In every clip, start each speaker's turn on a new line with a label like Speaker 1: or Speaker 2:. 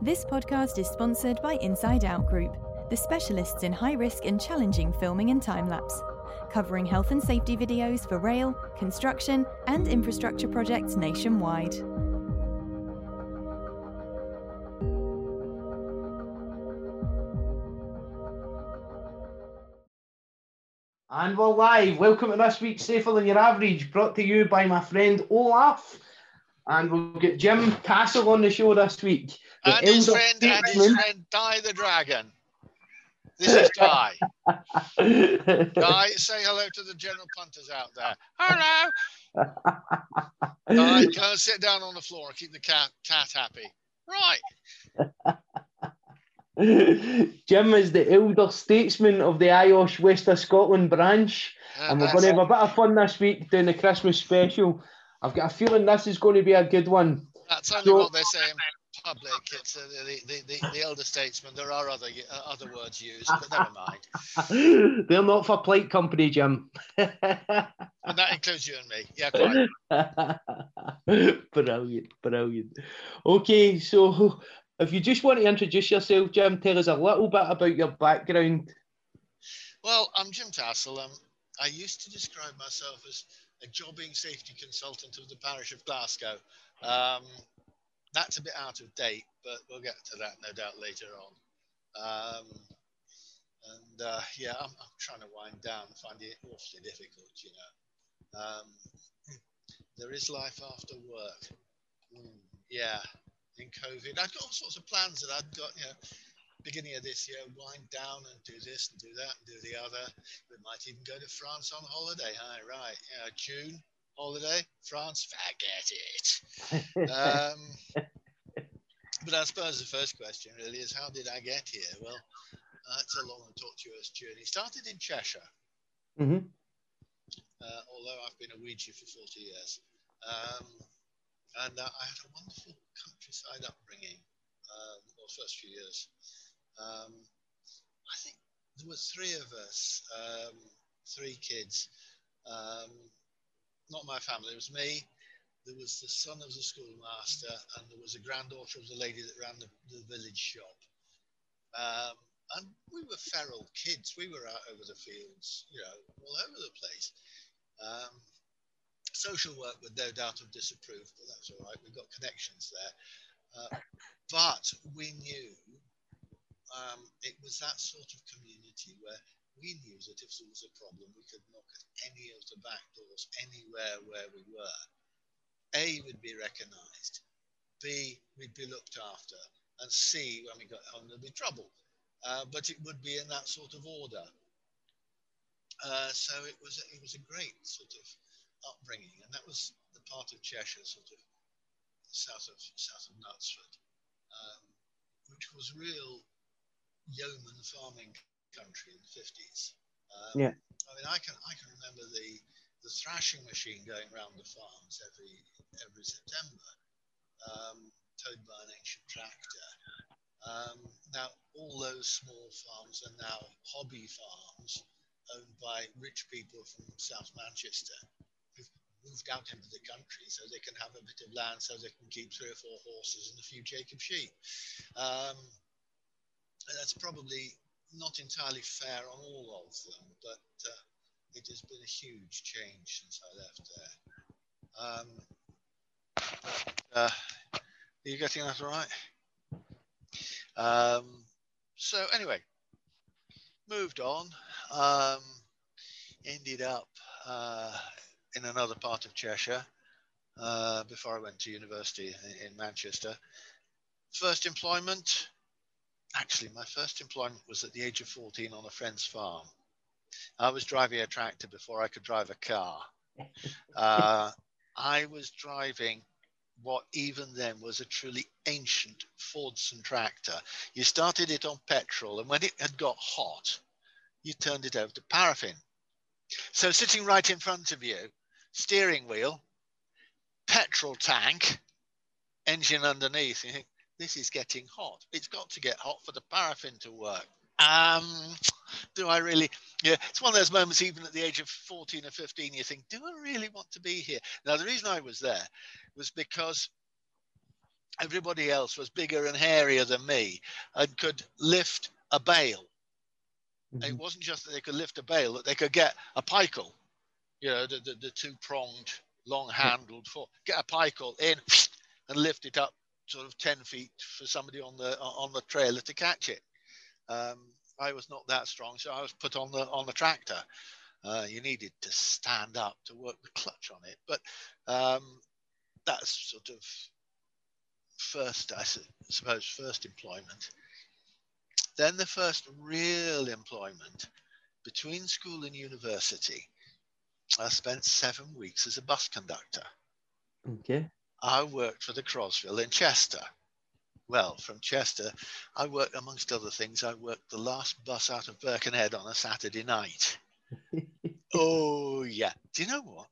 Speaker 1: This podcast is sponsored by Inside Out Group, the specialists in high risk and challenging filming and time lapse, covering health and safety videos for rail, construction, and infrastructure projects nationwide.
Speaker 2: And we're live. Welcome to this week's Safer Than Your Average, brought to you by my friend Olaf. And we'll get Jim Castle on the show this week.
Speaker 3: And his friend, and his friend, Di the Dragon. This is Di. Di, say hello to the general punters out there. Hello. Go and sit down on the floor and keep the cat cat happy. Right.
Speaker 2: Jim is the elder statesman of the IOSH West of Scotland branch,
Speaker 3: Uh,
Speaker 2: and we're going to have a bit of fun this week doing the Christmas special. I've got a feeling this is going to be a good one.
Speaker 3: That's only
Speaker 2: So-
Speaker 3: what they say in public. It's uh, the, the, the, the elder statesman. There are other uh, other words used, but never mind.
Speaker 2: They're not for plate company, Jim.
Speaker 3: And that includes you and me. Yeah, quite.
Speaker 2: brilliant, brilliant. Okay, so if you just want to introduce yourself, Jim, tell us a little bit about your background.
Speaker 3: Well, I'm Jim Tassel. Um, I used to describe myself as a jobbing safety consultant of the parish of Glasgow. Um, that's a bit out of date, but we'll get to that no doubt later on. Um, and uh, yeah, I'm, I'm trying to wind down, finding it awfully difficult, you know. Um, there is life after work. Mm, yeah, in COVID, I've got all sorts of plans that I've got, you know, beginning of this year, wind down and do this and do that and do the other. We might even go to France on holiday. Hi, right. Yeah, June holiday, France, forget it. Um, but I suppose the first question really is how did I get here? Well, uh, it's a long and tortuous journey. Started in Cheshire,
Speaker 2: hmm
Speaker 3: uh, although I've been a Weegie for 40 years. Um, and uh, I had a wonderful countryside upbringing, um, well, first few years. Um, I think there were three of us, um, three kids. Um, not my family, it was me. There was the son of the schoolmaster, and there was a granddaughter of the lady that ran the, the village shop. Um, and we were feral kids. We were out over the fields, you know, all over the place. Um, social work would no doubt have disapproved, but that's all right. We've got connections there. Uh, but we knew um, it was that sort of community where we knew that if there was a problem, we could knock at any of the back doors anywhere where we were. A, would be recognised. B, we'd be looked after. And C, when we got home, there'd be trouble. Uh, but it would be in that sort of order. Uh, so it was it was a great sort of upbringing, and that was the part of Cheshire, sort of south of south of Knutsford, um, which was real yeoman farming country in the fifties. Um,
Speaker 2: Yeah.
Speaker 3: I mean, I can I can remember the the thrashing machine going around the farms every every September, um, towed by an ancient tractor. Um, now, all those small farms are now hobby farms owned by rich people from South Manchester who've moved out into the country so they can have a bit of land so they can keep three or four horses and a few Jacob sheep. Um, that's probably not entirely fair on all of them, but uh, it has been a huge change since I left there. Um, but, uh, are you getting that right? Um, so anyway, moved on. Um, ended up uh, in another part of Cheshire uh, before I went to university in, in Manchester. First employment, actually, my first employment was at the age of 14 on a friend's farm. I was driving a tractor before I could drive a car. Uh, I was driving what even then was a truly ancient Fordson tractor. You started it on petrol, and when it had got hot, you turned it over to paraffin. So sitting right in front of you, steering wheel, petrol tank, engine underneath, you think, this is getting hot. It's got to get hot for the paraffin to work. Um, do I really? Yeah, it's one of those moments, even at the age of 14 or 15, you think, do I really want to be here? Now, the reason I was there was because everybody else was bigger and hairier than me and could lift a bale. Mm-hmm. It wasn't just that they could lift a bale, that they could get a pikel, you know, the, the, the two pronged, long handled fork, get a pikel in and lift it up sort of 10 feet for somebody on the on the trailer to catch it. Um, I was not that strong, so I was put on the on the tractor. Uh, you needed to stand up to work the clutch on it, but um, that's sort of first, I suppose, first employment. Then the first real employment between school and university. I spent seven weeks as a bus conductor.
Speaker 2: Okay.
Speaker 3: I worked for the Crosville in Chester. Well, from Chester, I worked, amongst other things, I worked the last bus out of Birkenhead on a Saturday night. oh, yeah. Do you know what?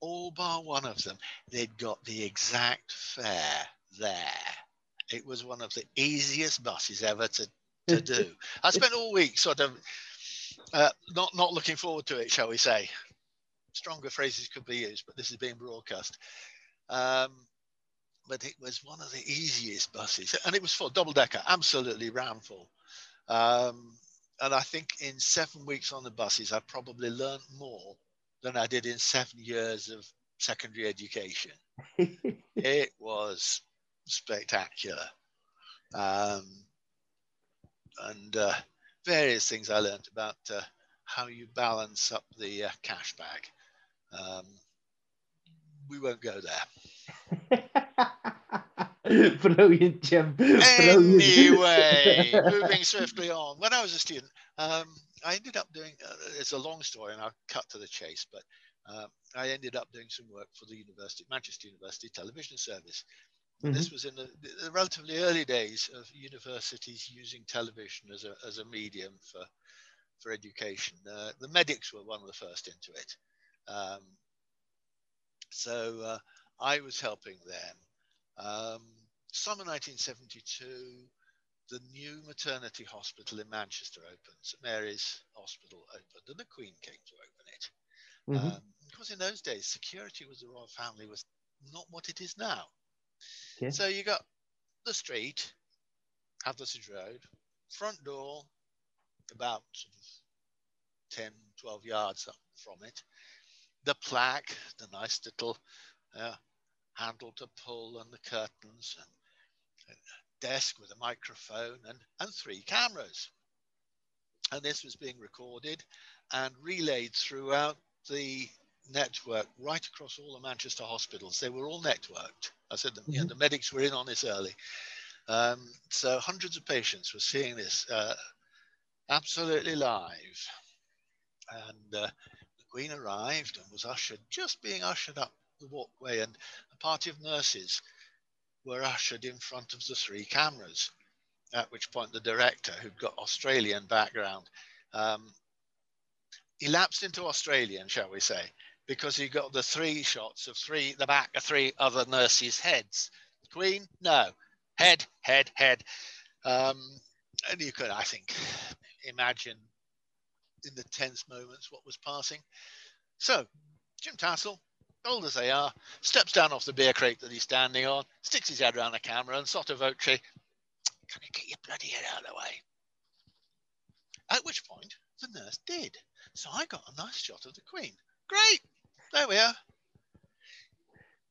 Speaker 3: All bar one of them, they'd got the exact fare there. It was one of the easiest buses ever to, to do. I spent all week sort of uh, not, not looking forward to it, shall we say. Stronger phrases could be used, but this is being broadcast. Um, but it was one of the easiest buses, and it was full, double decker, absolutely ram full. Um, and I think in seven weeks on the buses, I probably learned more than I did in seven years of secondary education. it was spectacular. Um, and uh, various things I learned about uh, how you balance up the uh, cash bag. Um, we won't go there.
Speaker 2: Brilliant, Jim.
Speaker 3: Brilliant. Anyway, moving swiftly on. When I was a student, um, I ended up doing, uh, it's a long story and I'll cut to the chase, but um, I ended up doing some work for the University, Manchester University Television Service. Mm-hmm. This was in the, the, relatively early days of universities using television as a, as a medium for, for education. Uh, the medics were one of the first into it. Um, so uh, I was helping them. Um, summer 1972, the new maternity hospital in Manchester opened. St Mary's Hospital opened, and the Queen came to open it. Mm-hmm. Um, because in those days, security with the royal family was not what it is now. So you got the street, Hathersage Road, front door, about sort of 10, 12 yards up from it. The plaque, the nice little uh, handle to pull and the curtains, and a desk with a microphone and, and three cameras. And this was being recorded and relayed throughout the network right across all the Manchester hospitals. They were all networked. I said, mm-hmm. you know, mm-hmm. the medics were in on this early. Um, so hundreds of patients were seeing this uh, absolutely live. And uh, the Queen arrived and was ushered, just being ushered up the walkway, and a party of nurses were ushered in front of the three cameras. At which point, the director, who'd got Australian background, um, elapsed into Australian, shall we say, because he got the three shots of three, the back of three other nurses' heads. Queen, no, head, head, head. Um, and you could, I think, imagine in the tense moments what was passing. So, Jim Tassell, old as they are, steps down off the beer crate that he's standing on, sticks his head around the camera, and sotto voce, can you get your bloody head out of the way? At which point, the nurse did. So I got a nice shot of the Queen. Great, there we are.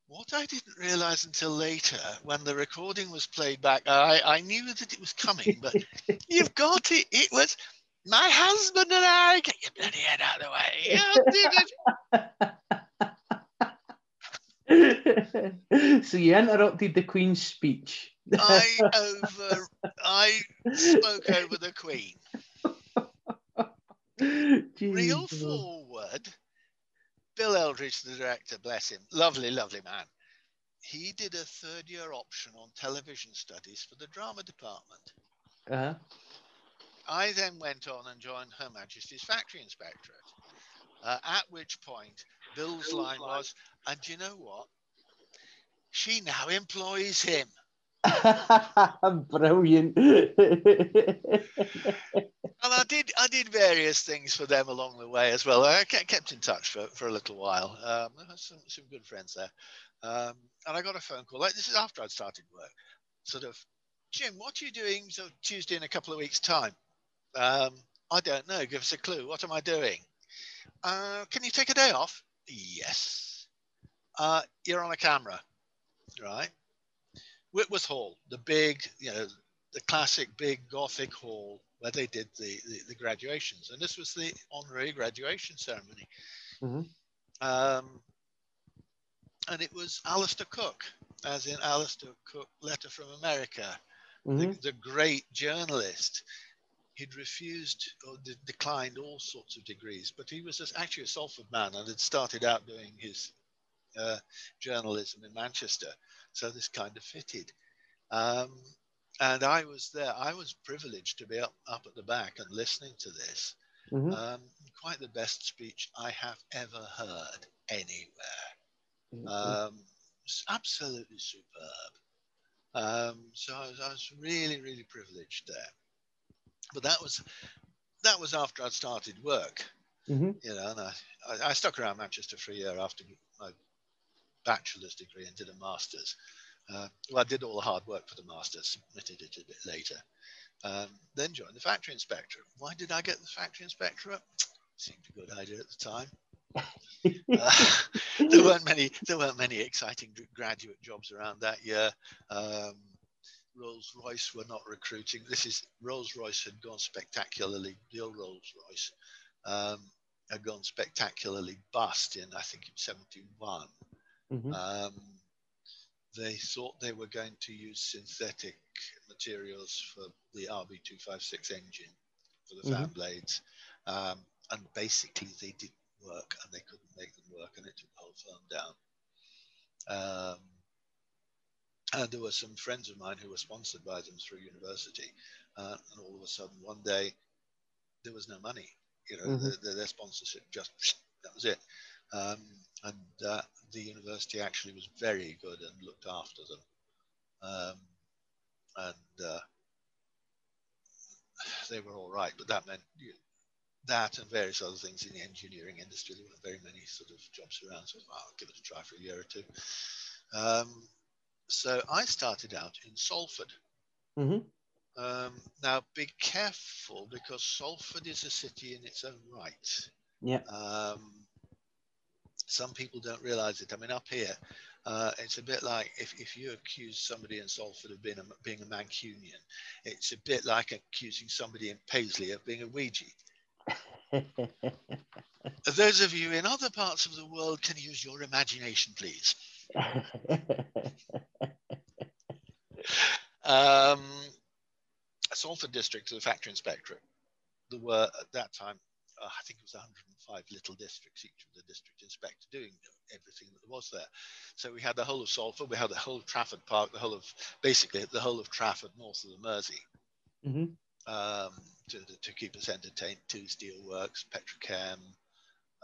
Speaker 3: What I didn't realize until later, when the recording was played back, I, I knew that it was coming, but you've got it. It was my husband and I. Get your bloody head out
Speaker 2: of the way. so you interrupted the Queen's speech.
Speaker 3: I over, I spoke over the Queen. Real forward Bill Eldridge, the director, bless him, lovely, lovely man. He did a third year option on television studies for the drama department. Uh-huh. I then went on and joined Her Majesty's Factory Inspectorate, uh, at which point Bill's line was, and you know what? She now employs him.
Speaker 2: Brilliant.
Speaker 3: and I did I did various things for them along the way as well. I kept in touch for, for a little while. Um, some, some good friends there. Um, and I got a phone call. Like this is after I'd started work. Sort of, Jim, what are you doing? So Tuesday in a couple of weeks' time. Um, I don't know. Give us a clue. What am I doing? Uh, can you take a day off? Yes. Uh, you're on a camera, right? Whitworth Hall, the big, you know, the classic big Gothic hall where they did the, the, the graduations. And this was the honorary graduation ceremony.
Speaker 2: Mm-hmm.
Speaker 3: Um, and it was Alistair Cooke, as in Alistair Cooke, Letter from America,
Speaker 2: Mm-hmm.
Speaker 3: the, the great journalist. He'd refused or de- declined all sorts of degrees, but he was actually a Salford man and had started out doing his uh, journalism in Manchester. So this kind of fitted. Um, and I was there. I was privileged to be up, up at the back and listening to this.
Speaker 2: Mm-hmm.
Speaker 3: Um, quite the best speech I have ever heard anywhere.
Speaker 2: Mm-hmm.
Speaker 3: Um, absolutely superb. Um, so I was, I was really, really privileged there. But that was that was after I'd started work,
Speaker 2: Mm-hmm.
Speaker 3: you know, and I, I, I stuck around Manchester for a year after my bachelor's degree and did a master's. Uh, well, I did all the hard work for the master's, submitted it a bit later. Um, then joined the factory inspector. Why did I get the factory inspectorate? Seemed a good idea at the time. Uh, there weren't many. There weren't many exciting graduate jobs around that year. Um, Rolls Royce were not recruiting. This is Rolls Royce had gone spectacularly. The old Rolls Royce um, had gone spectacularly bust in I think in '71.
Speaker 2: Mm-hmm.
Speaker 3: Um, they thought they were going to use synthetic materials for the RB256 engine for the fan
Speaker 2: Mhm.
Speaker 3: blades, um, and basically they didn't work and they couldn't make them work, and it took the whole firm down. Um, there were some friends of mine who were sponsored by them through university, uh, and all of a sudden one day there was no money. You know,
Speaker 2: Mhm.
Speaker 3: the, the, their sponsorship just that was it. Um, and uh, the university actually was very good and looked after them. Um, and uh, they were all right, but that meant you that and various other things in the engineering industry. There weren't very many sort of jobs around, so well, I'll give it a try for a year or two. Um, so I started out in Salford.
Speaker 2: Mm-hmm.
Speaker 3: Um, now, be careful because Salford is a city in its own right.
Speaker 2: Yeah.
Speaker 3: Um, some people don't realize it. I mean, up here, uh, it's a bit like if, if you accuse somebody in Salford of being a, being a Mancunian, it's a bit like accusing somebody in Paisley of being a Weegie. Those of you in other parts of the world can use your imagination, please. Um, Salford District is a factory inspectorate. There were at that time, uh, I think it was 105 little districts, each with a district inspector doing everything that was there. So we had the whole of Salford, we had the whole of Trafford Park, the whole of basically the whole of Trafford north of the Mersey
Speaker 2: mm-hmm.
Speaker 3: um, to, to keep us entertained. Two steelworks, petrochem,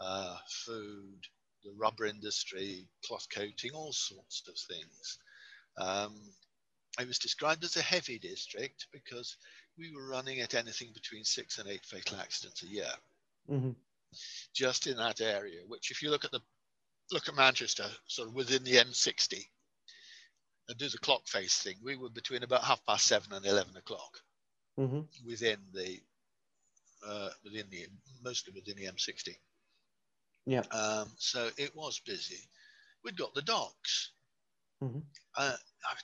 Speaker 3: uh, food, the rubber industry, cloth coating, all sorts of things. Um, it was described as a heavy district because we were running at anything between six and eight fatal accidents a year
Speaker 2: Mm-hmm.
Speaker 3: just in that area. Which, if you look at the look at Manchester, sort of within the M60, and do the clock face thing, we were between about half past seven and eleven o'clock
Speaker 2: Mm-hmm.
Speaker 3: within the uh, within the mostly within the M60.
Speaker 2: Yeah.
Speaker 3: Um, so it was busy. We'd got the docks.
Speaker 2: Mhm.
Speaker 3: Uh,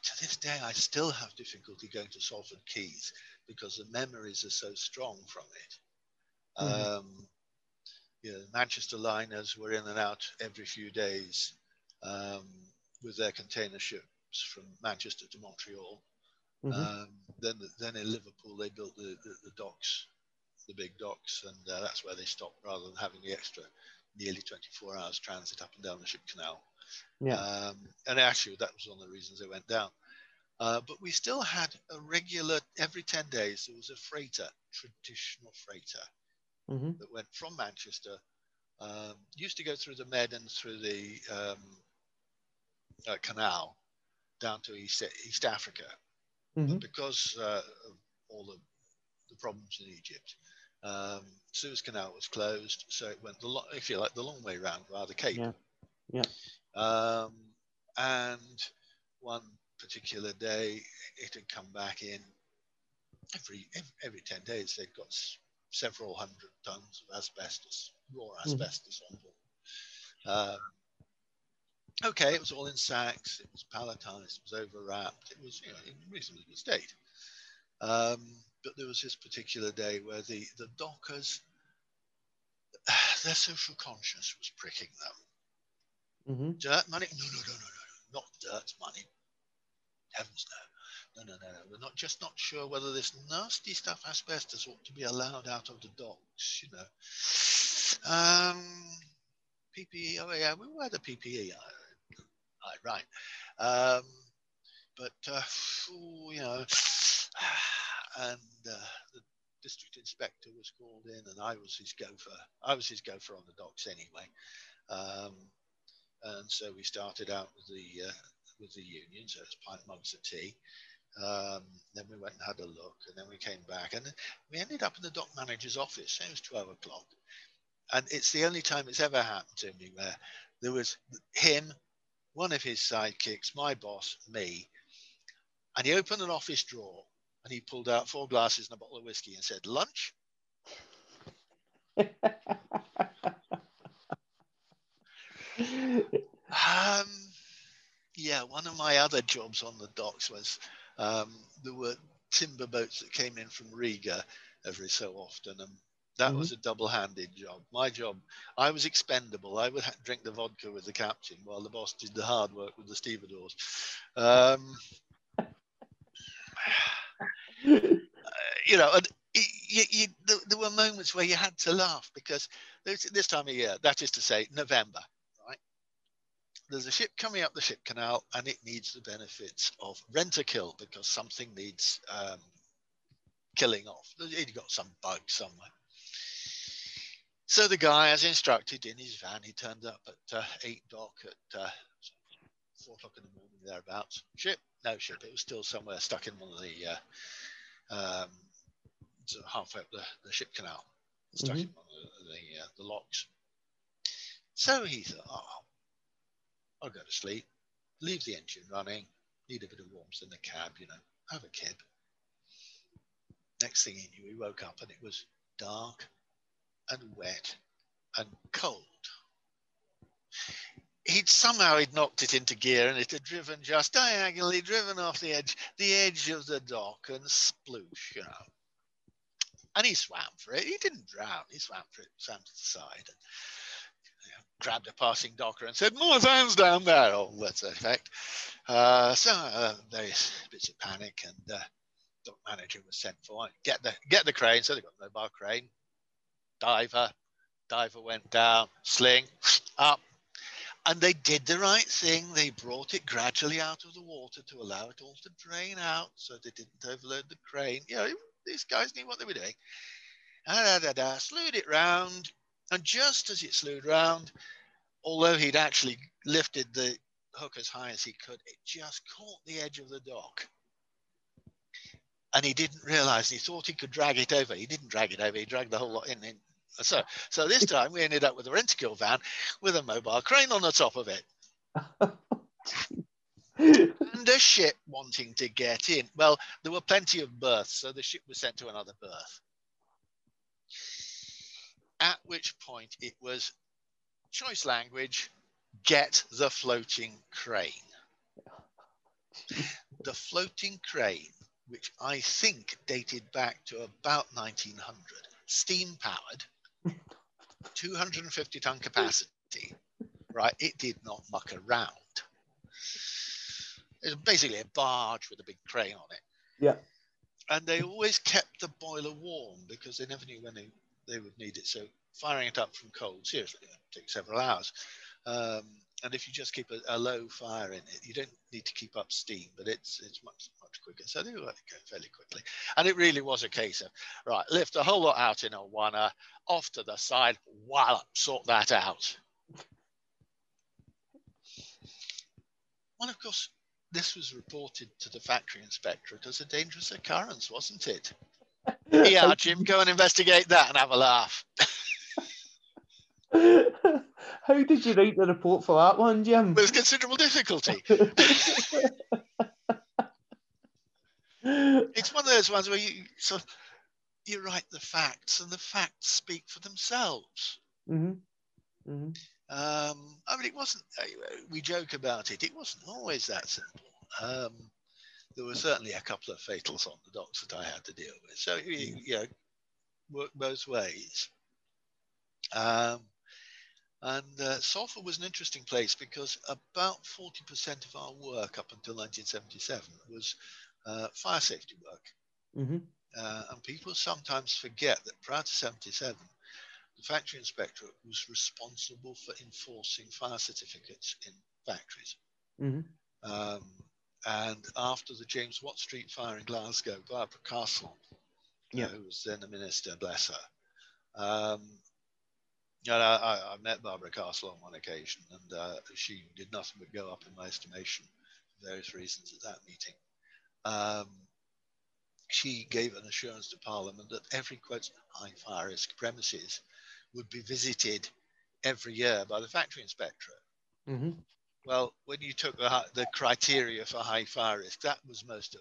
Speaker 3: to this day, I still have difficulty going to Salford Quays because the memories are so strong from it.
Speaker 2: Mhm.
Speaker 3: Um, you know, Manchester liners were in and out every few days um, with their container ships from Manchester to Montreal.
Speaker 2: Mhm.
Speaker 3: Um, then, then in Liverpool, they built the, the, the docks, the big docks, and uh, that's where they stopped rather than having the extra nearly 24 hours transit up and down the ship canal.
Speaker 2: Yeah.
Speaker 3: Um, and actually, that was one of the reasons they went down. Uh, but we still had a regular, every 10 days, there was a freighter, traditional freighter,
Speaker 2: Mm-hmm.
Speaker 3: that went from Manchester, um, used to go through the Med and through the um, uh, canal down to East, East Africa
Speaker 2: Mm-hmm.
Speaker 3: but because uh, of all the, the problems in Egypt, um, Suez Canal was closed, so it went the lo- if you like the long way round via the Cape.
Speaker 2: Yeah. Yeah.
Speaker 3: Um, and one particular day, it had come back in every every 10 days they'd got several hundred tons of asbestos raw hmm. asbestos mm. on board um, okay it was all in sacks it was palletized it was overwrapped it was you know in reasonably good state um, but there was this particular day where the the dockers their social conscience was pricking them mm-hmm. dirt money no no no no no not dirt money heavens no no, no, no, no. We're not just not sure whether this nasty stuff, asbestos, ought to be allowed out of the docks. You know, um, PPE. Oh yeah, we wear the PPE. Right, right. Um, but uh, ooh, you know, and uh, the district inspector was called in, and I was his gopher. I was his gopher on the docks anyway. Um, and so we started out with the uh, with the union, so it's pint mugs of tea. Um, then we went and had a look, and then we came back, and we ended up in the dock manager's office. It was twelve o'clock, and it's the only time it's ever happened to me where there was him, one of his sidekicks, my boss, me, and he opened an office drawer and he pulled out four glasses and a bottle of whiskey and said, "Lunch." um, yeah, one of my other jobs on the docks was um, there were timber boats that came in from Riga every so often, and that mm-hmm. was a double-handed job. My job, I was expendable. I would ha- drink the vodka with the captain while the boss did the hard work with the stevedores. Um, you know, and you, you, there were moments where you had to laugh because this time of year, that is to say, November, there's a ship coming up the ship canal and it needs the benefits of Rentokil because something needs um, killing off. He'd got some bug somewhere. So the guy, as instructed in his van, he turned up at uh, 8 dock at uh, 4 o'clock in the morning, thereabouts. Ship? No ship. It was still somewhere stuck in one of the, uh, um, halfway up the, the ship canal, stuck mm-hmm. in one of the, the, uh, the locks. So he thought, oh, I'll go to sleep, leave the engine running, need a bit of warmth in the cab, you know, have a kib. Next thing he knew, he woke up and it was dark and wet and cold. He'd somehow he'd knocked it into gear and it had driven just diagonally driven off the edge, the edge of the dock and sploosh, you know. And he swam for it. He didn't drown. He swam for it, swam to the side. And, grabbed a passing docker and said, "More fans down there." Oh, that's a effect. Uh, so uh, various bits of panic, and uh, the manager was sent for. Get the get the crane. So they got the mobile crane. Diver, diver went down. Sling up, and they did the right thing. They brought it gradually out of the water to allow it all to drain out, so they didn't overload the crane. You know, these guys knew what they were doing. Ah, da, da, da, slewed it round, and just as it slewed round, although he'd actually lifted the hook as high as he could, it just caught the edge of the dock. And he didn't realize, he thought he could drag it over. He didn't drag it over, he dragged the whole lot in. in. So, so this time we ended up with a Rentokil van with a mobile crane on the top of it. and a ship wanting to get in. Well, there were plenty of berths, so the ship was sent to another berth at which point it was choice language get the floating crane. The floating crane, which I think dated back to about 1900, steam powered, 250 ton capacity, right? It did not muck around. It was basically a barge with a big crane on it.
Speaker 2: Yeah.
Speaker 3: And they always kept the boiler warm because they never knew when they they would need it. So firing it up from cold, seriously, it takes several hours. Um, and if you just keep a, a, low fire in it, you don't need to keep up steam, but it's it's much much quicker. So they let going fairly quickly. And it really was a case of right, lift a whole lot out in a one, off to the side, wallop, sort that out. Well, of course, this was reported to the factory inspectorate as a dangerous occurrence, wasn't it? yeah, Jim, go and investigate that and have a laugh.
Speaker 2: How did you write the report for that one, Jim?
Speaker 3: With considerable difficulty. it's one of those ones where you sort of you write the facts and the facts speak for themselves.
Speaker 2: Mm-hmm. Mm-hmm.
Speaker 3: Um, I mean, it wasn't. Uh, we joke about it. It wasn't always that simple. Um, there were certainly a couple of fatals on the docks that I had to deal with. So you, you know, work both ways. Um, and uh, Salford was an interesting place because about 40% of our work up until 1977 was uh, fire safety work.
Speaker 2: Mm-hmm.
Speaker 3: Uh, and people sometimes forget that prior to 77, the factory inspector was responsible for enforcing fire certificates in factories.
Speaker 2: Mm-hmm.
Speaker 3: Um, and after the James Watt Street fire in Glasgow, Barbara Castle, yeah. who was then a minister, bless her, um, and I, I, met Barbara Castle on one occasion, and uh, she did nothing but go up in my estimation for various reasons at that meeting. Um, she gave an assurance to Parliament that every quote high fire risk premises would be visited every year by the factory inspectorate.
Speaker 2: Mm-hmm.
Speaker 3: Well, when you took the, the criteria for high fire risk, that was most of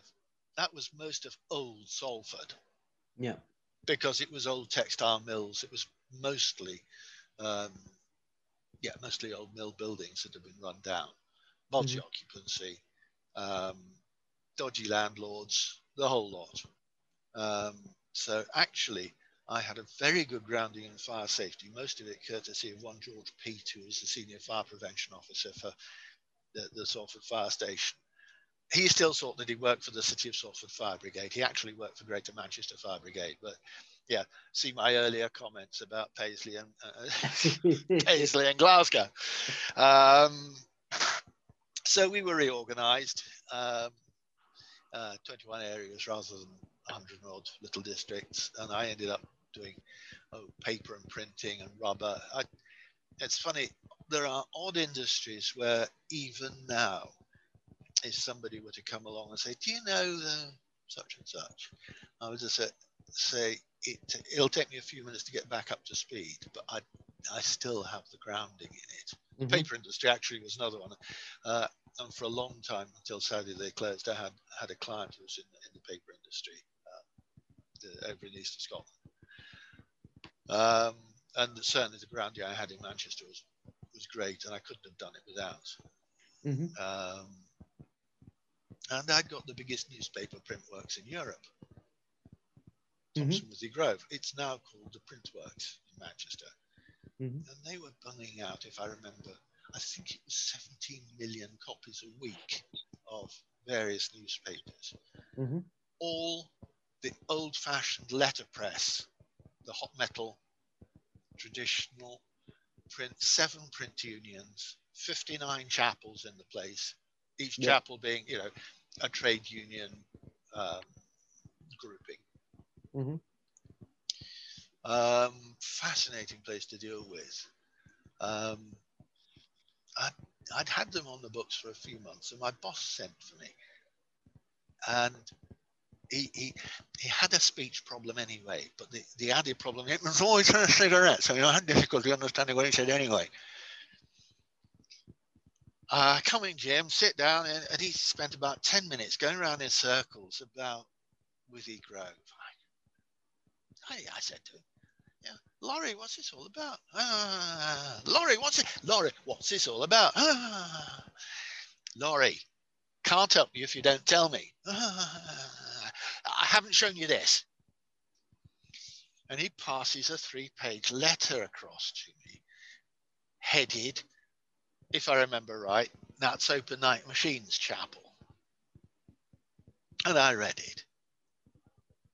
Speaker 3: that was most of old Salford.
Speaker 2: Yeah.
Speaker 3: Because it was old textile mills. It was mostly, um, yeah, mostly old mill buildings that have been run down, multi occupancy, mm-hmm. um, dodgy landlords, the whole lot. Um, so actually, I had a very good grounding in fire safety, most of it courtesy of one George Peat, who was the senior fire prevention officer for the, the Salford Fire Station. He still thought that he worked for the City of Salford Fire Brigade. He actually worked for Greater Manchester Fire Brigade. But yeah, see my earlier comments about Paisley and uh, Paisley and Glasgow. Um, so we were reorganised, um, uh, 21 areas rather than 100 odd little districts, and I ended up doing oh, paper and printing and rubber. I, it's funny, there are odd industries where even now, if somebody were to come along and say, Do you know the such and such? I would just say, say it, it'll take me a few minutes to get back up to speed, but I, I still have the grounding in it. Mm-hmm. The paper industry actually was another one. Uh, and for a long time, until sadly they closed, I had, had a client who was in, in the paper industry uh, over in east of Scotland. Um, and certainly the grounding I had in Manchester was, was great, and I couldn't have done it without.
Speaker 2: Mm-hmm.
Speaker 3: Um, and I'd got the biggest newspaper print works in Europe, Thomson mm-hmm. Grove. It's now called the Printworks in Manchester.
Speaker 2: Mm-hmm.
Speaker 3: And they were bunging out, if I remember, I think it was 17 million copies a week of various newspapers.
Speaker 2: Mm-hmm.
Speaker 3: All the old fashioned letterpress the hot metal, traditional print, seven print unions, 59 chapels in the place, each yep. chapel being, you know, a trade union um, grouping.
Speaker 2: Mm-hmm.
Speaker 3: Um, fascinating place to deal with. Um, I'd, I'd had them on the books for a few months, and my boss sent for me. And he, he, he had a speech problem anyway, but the, the added problem, it was always a cigarette, so I had difficulty understanding what he said anyway. Uh, come in, Jim, sit down, and, and he spent about 10 minutes going around in circles about Withy Grove. I, said to him, yeah, Laurie, what's this all about? Ah, Laurie, what's it? Laurie, what's this all about? Ah, Laurie, can't help you if you don't tell me. Ah, I haven't shown you this. And he passes a three page letter across to me, headed, if I remember right, that's Open Night Machines Chapel. And I read it.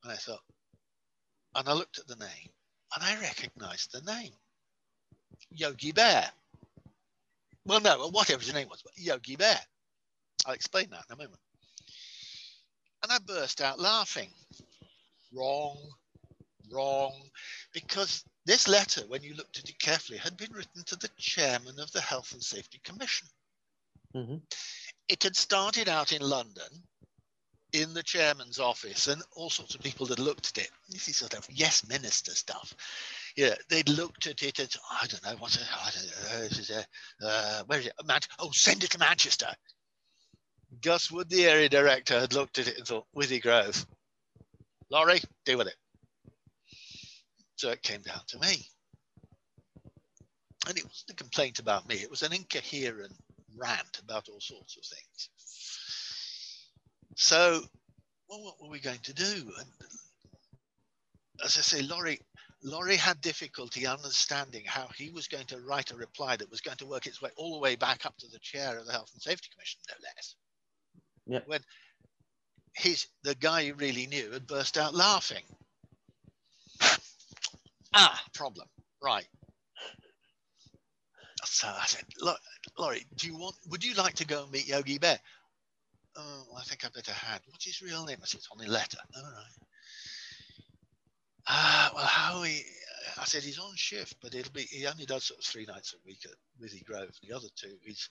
Speaker 3: And I thought, and I looked at the name, and I recognized the name Yogi Bear. Well, no, whatever his name was, but Yogi Bear. I'll explain that in a moment. And I burst out laughing. Wrong, wrong. Because this letter, when you looked at it carefully, had been written to the chairman of the Health and Safety Commission.
Speaker 2: Mm-hmm.
Speaker 3: It had started out in London in the chairman's office, and all sorts of people had looked at it. This is sort of yes minister stuff. yeah, they looked at it and I don't know what's it. I don't know. This is a, uh, where is it? Man- oh, send it to Manchester. Gus Wood, the area director, had looked at it and thought, Withy Grove, Laurie, deal with it. So it came down to me. And it wasn't a complaint about me, it was an incoherent rant about all sorts of things. So, well, what were we going to do? And as I say, Laurie, Laurie had difficulty understanding how he was going to write a reply that was going to work its way all the way back up to the chair of the Health and Safety Commission, no less.
Speaker 2: Yeah.
Speaker 3: When his the guy he really knew had burst out laughing. ah, problem. Right. So I said, look, Laurie, do you want would you like to go and meet Yogi Bear? Oh, I think I better had. What's his real name? I said, it's on the letter. All right. Ah, well, how he, I said he's on shift, but it'll be he only does sort of three nights a week at Withy Grove. The other two, he's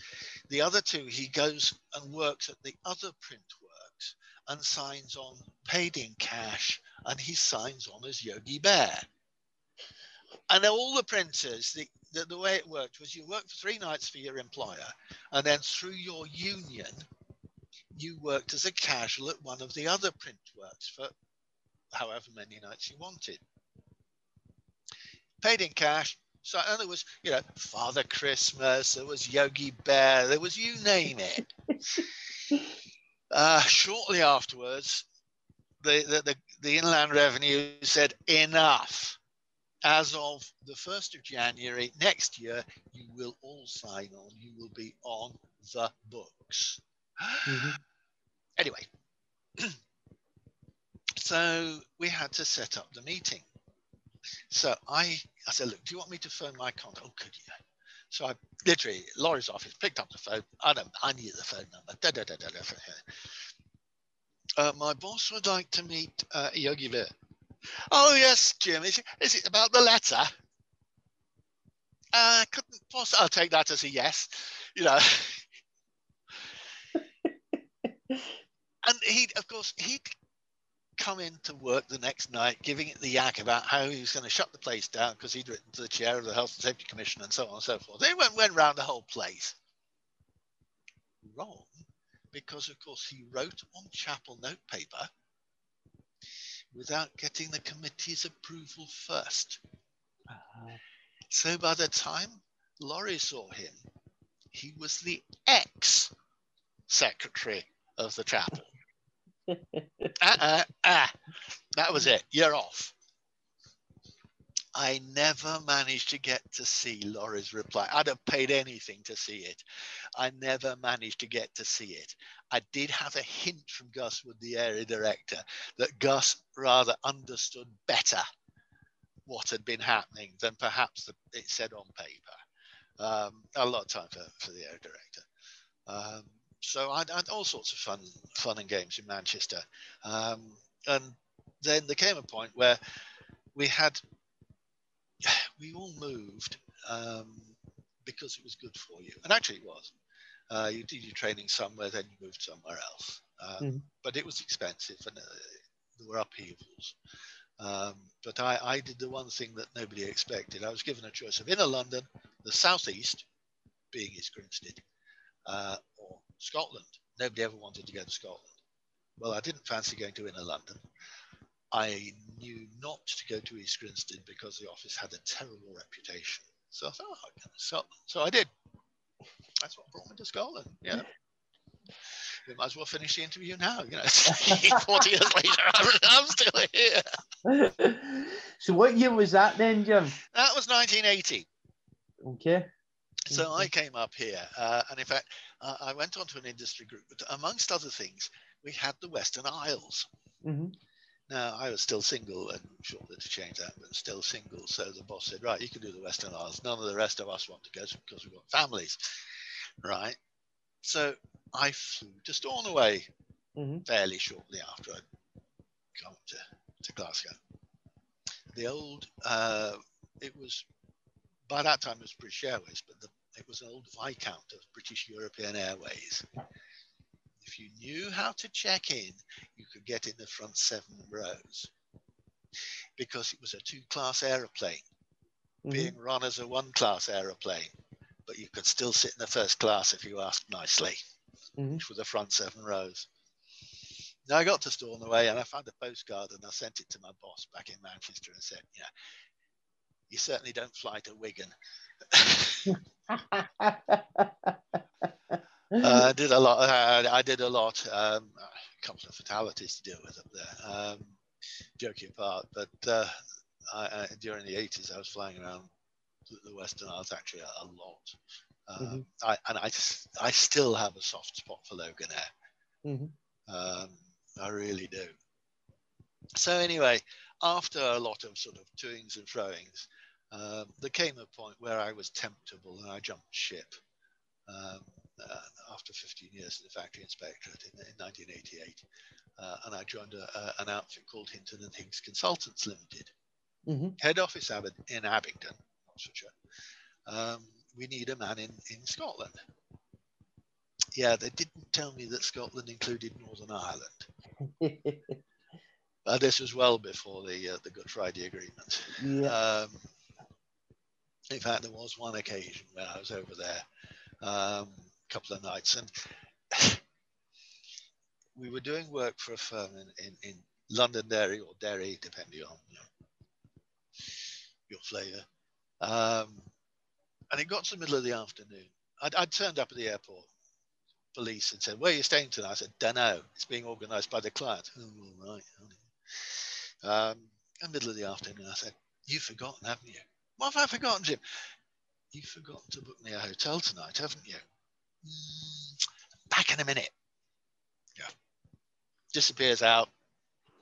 Speaker 3: the other two he goes and works at the other print works and signs on paid in cash, and he signs on as Yogi Bear. And all the printers, the, the, the way it worked was you worked for three nights for your employer, and then through your union, you worked as a casual at one of the other print works for however many nights you wanted. Paid in cash. So and there was, you know, Father Christmas, there was Yogi Bear, there was you name it. uh, shortly afterwards, the, the, the, the Inland Revenue said enough. As of the 1st of January next year, you will all sign on. You will be on the books.
Speaker 2: Mm-hmm.
Speaker 3: Anyway, so we had to set up the meeting. So I, I said, look, do you want me to phone my contact? Oh, could you? So I literally, Laurie's office, picked up the phone. I don't, I knew the phone number. Da, da, da, da, da. Uh, my boss would like to meet uh, Yogi Bear. Oh, yes, Jim. Is it, is it about the letter? Uh, couldn't possibly, I'll take that as a yes. You know, and he, of course, he'd come in to work the next night giving it the yak about how he was going to shut the place down because he'd written to the chair of the Health and Safety Commission and so on and so forth. They went, went round the whole place. Wrong, because of course he wrote on chapel notepaper without getting the committee's approval first.
Speaker 2: Uh,
Speaker 3: So by the time Laurie saw him, he was the ex secretary of the chapel. Uh-uh, ah, that was it. You're off. I never managed to get to see Laura's reply. I'd have paid anything to see it. I never managed to get to see it. I did have a hint from Gus Wood, the area director, that Gus rather understood better what had been happening than perhaps the, it said on paper. Um, a lot of time for, for the area director. Um, so I had all sorts of fun, fun and games in Manchester. Um, and then there came a point where we had, we all moved um, because it was good for you. And actually it was. Uh, you did your training somewhere, then you moved somewhere else. Um,
Speaker 2: Mhm.
Speaker 3: But it was expensive and uh, there were upheavals. Um, but I, I did the one thing that nobody expected. I was given a choice of inner London, the southeast, being East Grinstead, uh, or Scotland. Nobody ever wanted to go to Scotland. Well, I didn't fancy going to inner London. I knew not to go to East Grinstead because the office had a terrible reputation. So I thought, oh, I'll go to Scotland. So I did. That's what brought me to Scotland. Yeah. We might as well finish the interview now. You know, 40 years later, I'm, I'm still here.
Speaker 2: so what year was that then, Jim?
Speaker 3: That was 1980.
Speaker 2: Okay.
Speaker 3: So I came up here, uh, and in fact, uh, I went on to an industry group. But amongst other things, we had the Western Isles.
Speaker 2: hmm
Speaker 3: Now, I was still single and shortly to change that, but still single. So the boss said, Right, you can do the Western Isles. None of the rest of us want to go because we've got families. Right. So I flew to Stornoway
Speaker 2: hmm
Speaker 3: fairly shortly after I'd come to, to Glasgow. The old, uh, it was, by that time it was British Airways, but the, it was an old Viscount of British European Airways. If you knew how to check in, you could get in the front seven rows because it was a two class aeroplane. mm-hmm. being run as a one class aeroplane, but you could still sit in the first class if you asked nicely, mm-hmm. which were the front seven rows. Now I got to Stornoway and I found a postcard and I sent it to my boss back in Manchester and said, yeah, you certainly don't fly to Wigan. uh, I did a lot. Uh, I did a lot. Um, a couple of fatalities to deal with up there. Um, joking apart, but uh, I, during the 80s, I was flying around the Western Isles actually a, a lot. Um, mm-hmm. I, and I, I still have a soft spot for Loganair. Mm-hmm. Um, I really do. So anyway, after a lot of sort of toings and froings, um, there came a point where I was temptable and I jumped ship. Um, uh, after 15 years as a factory inspectorate in, in 1988, uh, and I joined a, a, an outfit called Hinton and Higgs Consultants Limited. Mm-hmm. Head office in Abingdon, Oxfordshire. Um, we need a man in, in Scotland. Yeah, they didn't tell me that Scotland included Northern Ireland. uh, this was well before the uh, the Good Friday Agreement. Yeah. Um, in fact, there was one occasion when I was over there um, a couple of nights, and we were doing work for a firm in, in, in or Derry, depending on you know, your flavour. Um, and it got to the middle of the afternoon. I'd, I'd, turned up at the airport. Police had said, "Where are you staying tonight?" I said, "Don't know. It's being organised by the client." Oh, right. Um, in the middle of the afternoon, I said, "You've forgotten, haven't you?" What have I forgotten, Jim? You've forgotten to book me a hotel tonight, haven't you? Mm, back in a minute. Yeah. Disappears out.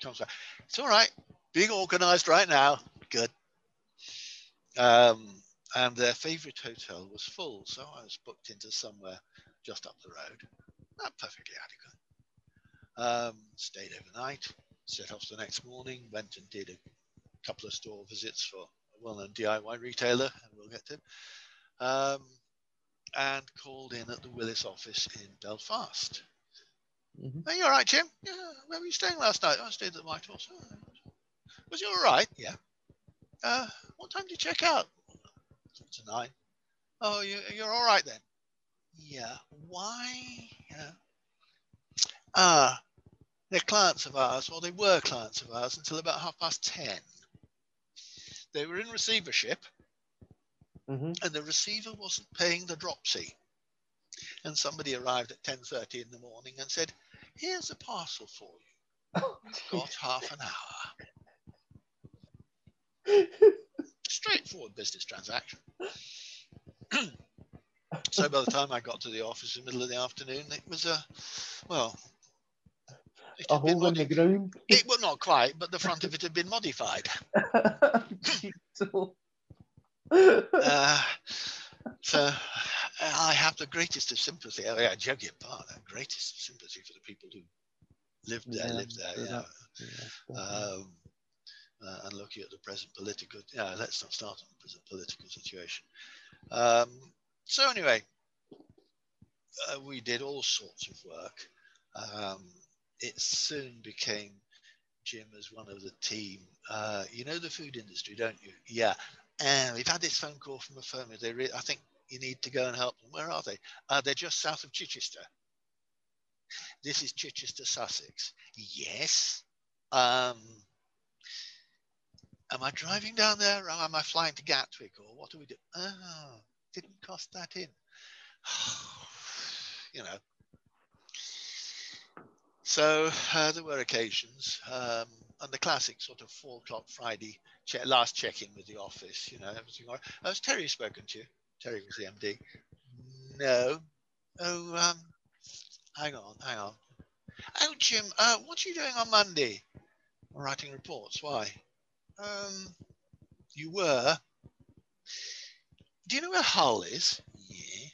Speaker 3: Comes back. It's all right. Being organised right now. Good. Um, and their favourite hotel was full, so I was booked into somewhere just up the road. Not perfectly adequate. Um, stayed overnight, set off the next morning, went and did a couple of store visits for well-known DIY retailer, and we'll get to, um, and called in at the Willis office in Belfast. Mm-hmm. Are you all right, Jim? Yeah. Where were you staying last night? I stayed at the White Horse. Oh, was you all right? Yeah. Uh, what time did you check out? Tonight. Oh, you, you're all right then. Yeah. Why? Yeah. Ah, uh, they're clients of ours, Well, they were clients of ours until about half past ten. They were in receivership, mm-hmm. and the receiver wasn't paying the dropsy. And somebody arrived at ten thirty in the morning and said, "Here's a parcel for you. Got half an hour." Straightforward business transaction. so by the time I got to the office in the middle of the afternoon, it was a, well,
Speaker 2: a hole in the ground.
Speaker 3: It well, not quite, but the front of it had been modified. uh, so I have the greatest of sympathy. I, I joke apart, the greatest of sympathy for the people who lived there, yeah, lived there. Yeah. yeah. Um, uh, and looking at the present political, yeah, let's not start on the present political situation. Um, so anyway, uh, we did all sorts of work. Um, it soon became Jim as one of the team. Uh, you know the food industry, don't you? Yeah. And we've had this phone call from a firm. They re- I think you need to go and help them. Where are they? Uh, they're just south of Chichester. This is Chichester, Sussex. Yes. Um, am I driving down there or am I flying to Gatwick or what do we do? Oh, didn't cost that in. you know. So uh, there were occasions, um, and the classic sort of four o'clock Friday che- last check-in with the office. You know, everything. Right. Has Terry spoken to you? Terry was the MD. No. Oh, um, hang on, hang on. Oh, Jim, uh, what are you doing on Monday? I'm writing reports. Why? Um, you were. Do you know where Hull is? Yeah.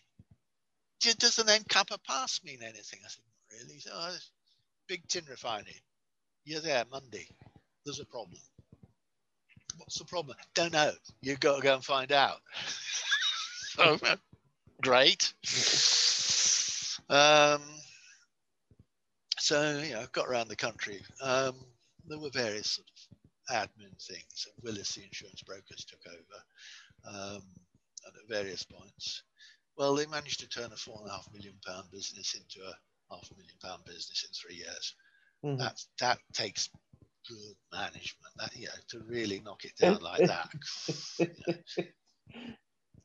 Speaker 3: Does the name Capper Pass mean anything? I said, really. So, oh, big tin refinery. You're there Monday. There's a problem. What's the problem? Don't know. You've got to go and find out. so, great. Um, so, know, I've got around the country. Um, there were various sort of admin things. Willis, the insurance brokers, took over. um, at various points. Well, they managed to turn a four and a half million pound business into a half a million pound business in three years. Mm-hmm. That that takes good management. That you know to really knock it down like that.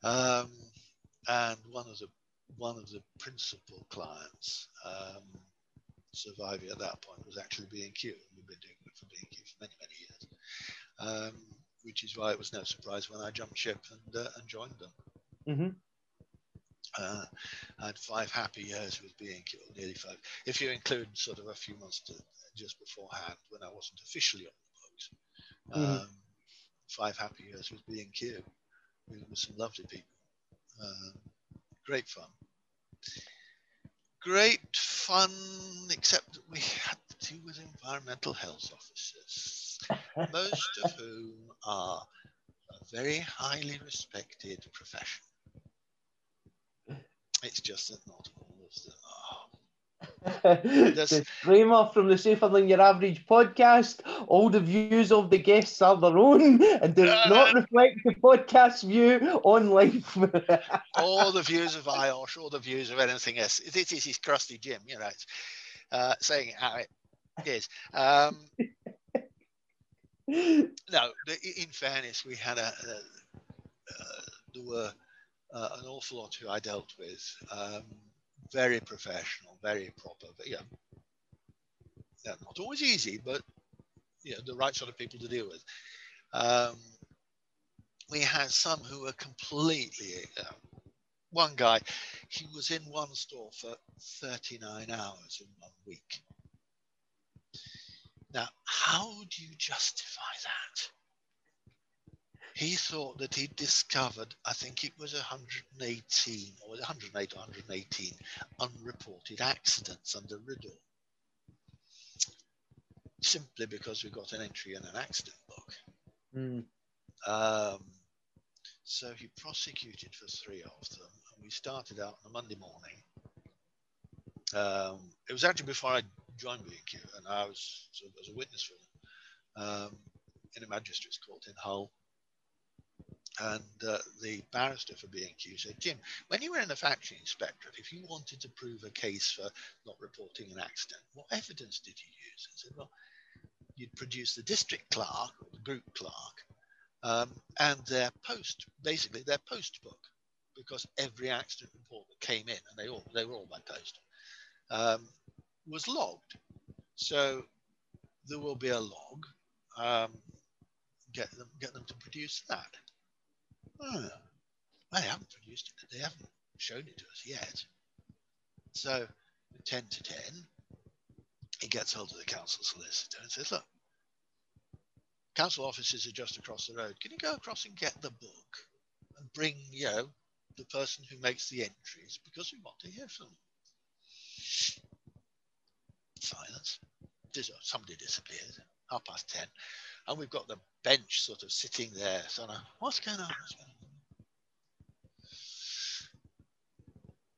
Speaker 3: um, and one of the one of the principal clients um, surviving at that point was actually B&Q. We've been doing it for B&Q for many many years. Um, which is why it was no surprise when I jumped ship and, uh, and joined them. Mm-hmm. Uh, I had five happy years with B&Q, nearly five. If you include sort of a few months to, just beforehand when I wasn't officially on the books, mm-hmm. um, five happy years with B&Q with, with some lovely people. Um, great fun. Great fun, except that we had to do with environmental health officers, most of whom are a very highly respected profession. It's just that not all of them
Speaker 2: are. Disclaimer from the Safer Than Your Average podcast all the views of the guests are their own and do not reflect the podcast view on life.
Speaker 3: all the views of IOSH, all the views of anything else. This is his crusty Jim, you know, uh, saying it how it is. Um, no, in fairness, we had a, a uh, there were uh, an awful lot who I dealt with. Um, very professional, very proper, but yeah, yeah, not always easy, but yeah, the right sort of people to deal with. Um, we had some who were completely. Uh, one guy, he was in one store for 39 hours in one week. Now, how do you justify that? He thought that he'd discovered, I think it was 118 or 108 or 118 unreported accidents under RIDDOR. Simply because we got an entry in an accident book. Mm. Um, so he prosecuted for three of them, and we started out on a Monday morning. Um, it was actually before I joined B&Q, and I was sort of as a witness for them um, in a magistrate's court in Hull and uh, the barrister for B&Q said, Jim, when you were in the factory inspectorate, if you wanted to prove a case for not reporting an accident, what evidence did you use? I said, well, you'd produce the district clerk or the group clerk um, and their post, basically their post book, because every accident report that came in, and they all they were all by post, um, was logged. So there will be a log. Um, get them get them to produce that. They haven't produced it. They haven't shown it to us yet. So, 10 to 10, he gets hold of the council solicitor and says, Look, council offices are just across the road. Can you go across and get the book and bring, you know, the person who makes the entries because we want to hear from them? Silence. Somebody disappeared. Half past 10 and we've got the bench sort of sitting there. So, what's going on?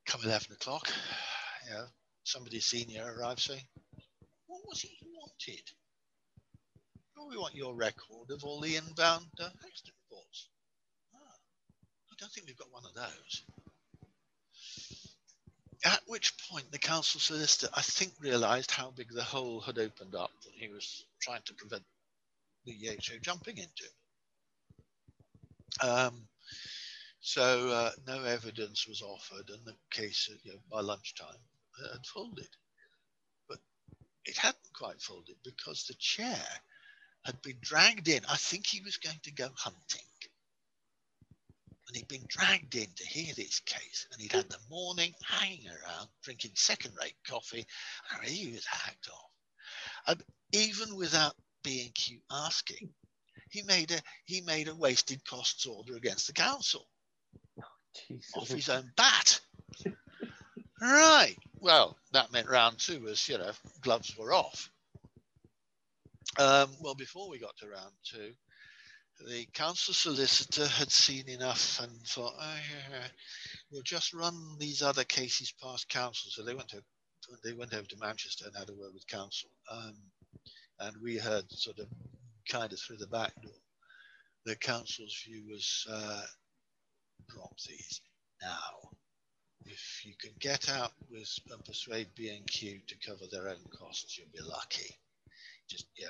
Speaker 3: Come 11 o'clock, you know, somebody senior arrives saying, What was it you wanted? Well, we want your record of all the inbound uh, accident reports. Ah, I don't think we've got one of those. At which point, the council solicitor, I think, realised how big the hole had opened up that he was trying to prevent the EHO jumping into. Um, so uh, no evidence was offered, and the case you know, by lunchtime had folded. But it hadn't quite folded because the chair had been dragged in. I think he was going to go hunting. And he'd been dragged in to hear this case, and he'd had the morning hanging around drinking second rate coffee. and he was hacked off. And even without B&Q asking. He made a he made a wasted costs order against the council oh, off his own bat. right. Well, that meant round two was you know gloves were off. Um, well, before we got to round two, the council solicitor had seen enough and thought, oh, yeah, yeah, we'll just run these other cases past council. So they went to they went over to Manchester and had a word with council. Um, and we heard sort of kind of through the back door the council's view was uh, drop these now. If you can get out with and persuade B&Q to cover their own costs, you'll be lucky. Just yeah,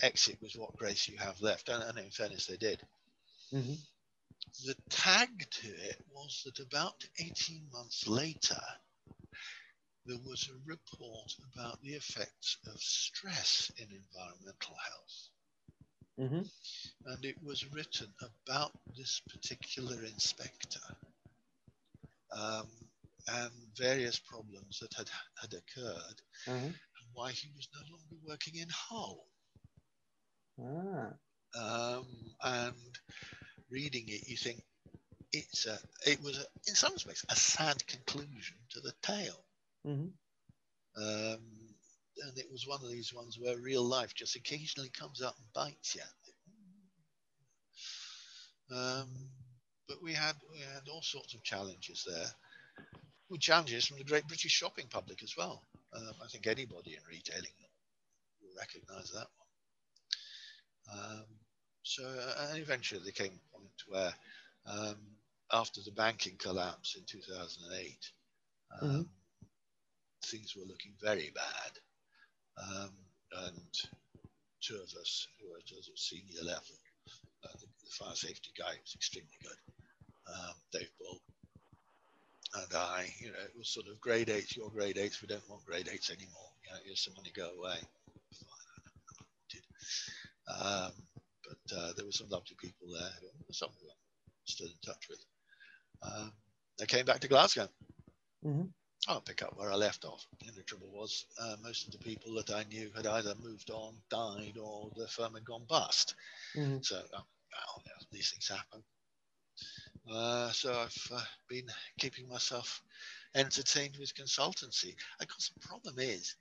Speaker 3: exit with what grace you have left, and, and in fairness, they did.
Speaker 2: Mm-hmm.
Speaker 3: The tag to it was that about 18 months later, there was a report about the effects of stress in environmental health.
Speaker 2: Mm-hmm.
Speaker 3: And it was written about this particular inspector um, and various problems that had, had occurred
Speaker 2: Mm-hmm.
Speaker 3: and why he was no longer working in Hull.
Speaker 2: Ah.
Speaker 3: Um, and reading it, you think it's a, it was a, in some respects a sad conclusion to the tale.
Speaker 2: Mm-hmm.
Speaker 3: Um, and it was one of these ones where real life just occasionally comes up and bites you. Um, but we had we had all sorts of challenges there. With challenges from the great British shopping public as well. Um, I think anybody in retailing will recognise that one. Um, so uh, eventually there came a point where um, after the banking collapse in 2008, um,
Speaker 2: Mhm.
Speaker 3: Things were looking very bad. Um, and two of us who were at a senior level, uh, the, the fire safety guy was extremely good, um, Dave Bull, and I, you know, it was sort of grade eights, your grade eights, we don't want grade eights anymore. You know, here's some money, go away. Um, but uh, there were some lovely people there who some of them stood in touch with. Um, they came back to Glasgow.
Speaker 2: Mhm.
Speaker 3: I'll pick up where I left off. The trouble was, uh, most of the people that I knew had either moved on, died, or the firm had gone bust.
Speaker 2: Mhm.
Speaker 3: So, uh, well, yeah, these things happen. Uh, so I've uh, been keeping myself entertained with consultancy. Of course, the problem is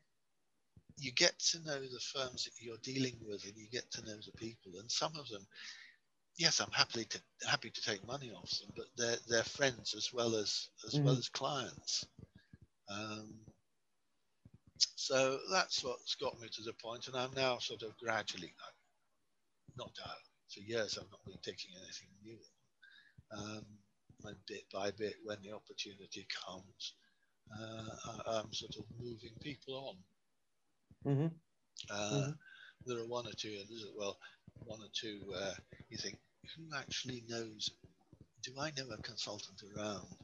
Speaker 3: you get to know the firms that you're dealing with, and you get to know the people. And some of them, yes, I'm happily to, happy to take money off them, but they're they're friends as well as as well
Speaker 2: Mhm.
Speaker 3: as clients. Um, so that's what's got me to the point, and I'm now sort of gradually, not uh, for years, I've not been taking anything new. Um, and bit by bit, when the opportunity comes, uh, I- I'm sort of moving people on.
Speaker 2: Mhm.
Speaker 3: Uh,
Speaker 2: Mhm.
Speaker 3: There are one or two, and there's well, one or two where you think, who actually knows? Do I know a consultant around?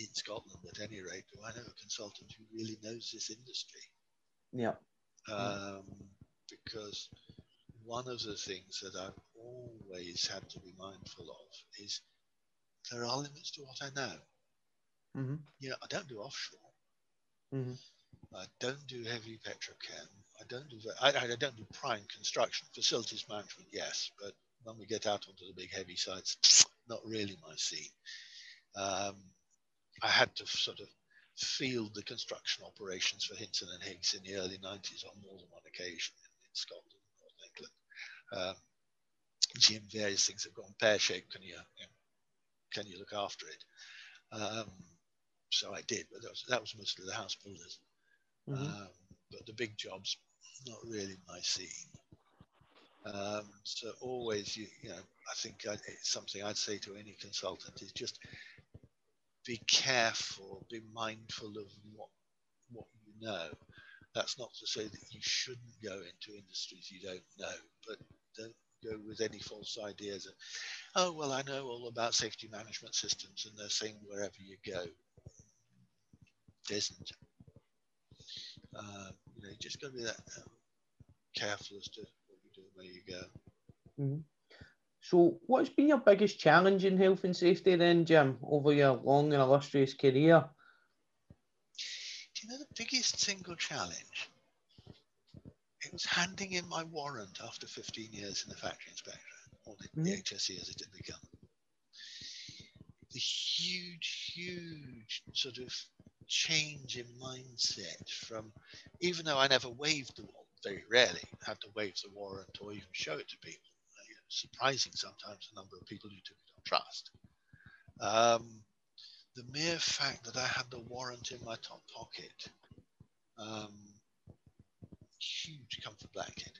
Speaker 3: In Scotland, at any rate, do I know a consultant who really knows this industry?
Speaker 2: Yeah.
Speaker 3: um, because one of the things that I've always had to be mindful of is there are limits to what I know.
Speaker 2: Mhm.
Speaker 3: You know, I don't do offshore.
Speaker 2: Mhm.
Speaker 3: I don't do heavy petrochem. I don't do I, I don't do prime construction. Facilities management, yes, but when we get out onto the big heavy sites, not really my scene. Um, I had to sort of field the construction operations for Hinton and Higgs in the early 90s on more than one occasion in, in Scotland and North England. Um, seeing various things have gone pear shaped. Can you, you know, can you look after it? Um, so I did, but that was, that was mostly the house builders.
Speaker 2: Mhm.
Speaker 3: Um, but the big jobs, not really my scene. Um, so always, you, you know, I think I, it's something I'd say to any consultant is just be careful, be mindful of what what you know. That's not to say that you shouldn't go into industries you don't know, but don't go with any false ideas of, oh well, I know all about safety management systems, and they're saying wherever you go, it isn't. Uh, you know, you just got to be that um, careful as to what you do, where you go.
Speaker 2: Mhm. So, what's been your biggest challenge in health and safety then, Jim, over your long and illustrious career?
Speaker 3: Do you know the biggest single challenge? It was handing in my warrant after 15 years in the factory inspection, or the, the
Speaker 2: Mhm.
Speaker 3: HSE as it had become. The huge, huge sort of change in mindset from, even though I never waved the warrant, very rarely had to wave the warrant or even show it to people. You surprising sometimes the number of people who took it on trust. Um, the mere fact that I had the warrant in my top pocket, um, huge comfort blanket.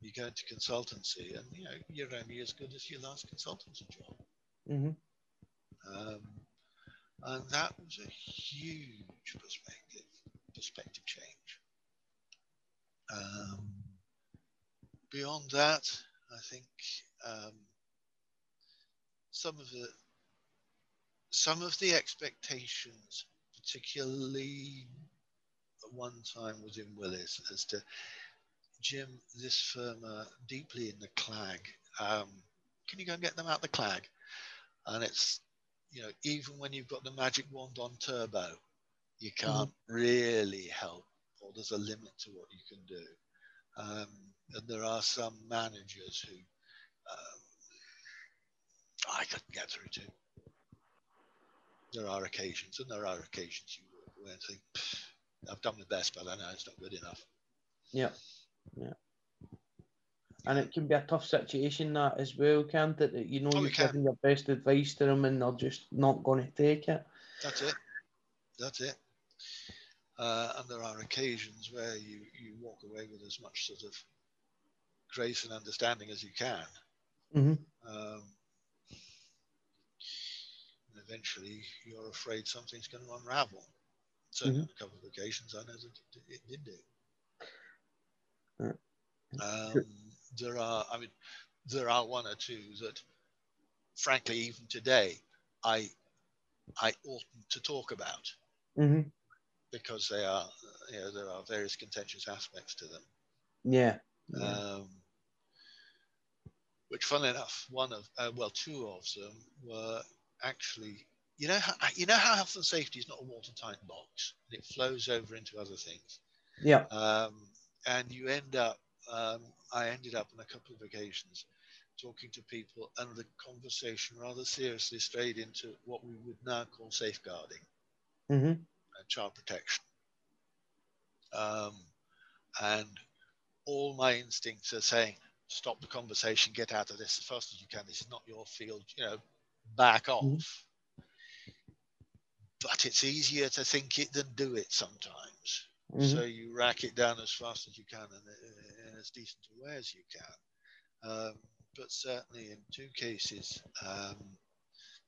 Speaker 3: You go into consultancy, and you know you're only as good as your last consultancy job.
Speaker 2: Mm-hmm.
Speaker 3: Um, and that was a huge perspective perspective change. Um, beyond that, I think um, some of the some of the expectations, particularly at one time within Willis, as to Jim, this firm are deeply in the clag. Um, can you go and get them out the clag? And it's, you know, even when you've got the magic wand on turbo, you can't mm-hmm. really help, or there's a limit to what you can do. Um, and there are some managers who um, I couldn't get through to. There are occasions, and there are occasions you walk away and think, I've done my best, but I know it's not good enough.
Speaker 2: Yeah. Yeah. And it can be a tough situation that as well, can't it? That you know oh, you're giving your best advice to them and they're just not going to take it.
Speaker 3: That's it. That's it. Uh, and there are occasions where you, you walk away with as much sort of grace and understanding as you can.
Speaker 2: Mm-hmm.
Speaker 3: Um, and eventually you're afraid something's going to unravel. So mm-hmm. a couple of occasions, I know that it did do. Um, there are, I mean, there are one or two that, frankly, even today, I, I oughtn't to talk about
Speaker 2: mm-hmm.
Speaker 3: because they are, you know, there are various contentious aspects to them.
Speaker 2: Yeah.
Speaker 3: Yeah. Um, which, funnily enough, one of, uh, well, two of them were actually, you know, how, you know how health and safety is not a watertight box; and it flows over into other things.
Speaker 2: Yeah.
Speaker 3: Um, and you end up um, i ended up on a couple of occasions talking to people and the conversation rather seriously strayed into what we would now call safeguarding
Speaker 2: mm-hmm.
Speaker 3: and child protection um, and all my instincts are saying stop the conversation get out of this as fast as you can this is not your field you know back mm-hmm. off mm-hmm. but it's easier to think it than do it sometimes Mm-hmm. So you rack it down as fast as you can and in uh, as decent a way as you can. Um, but certainly in two cases, um,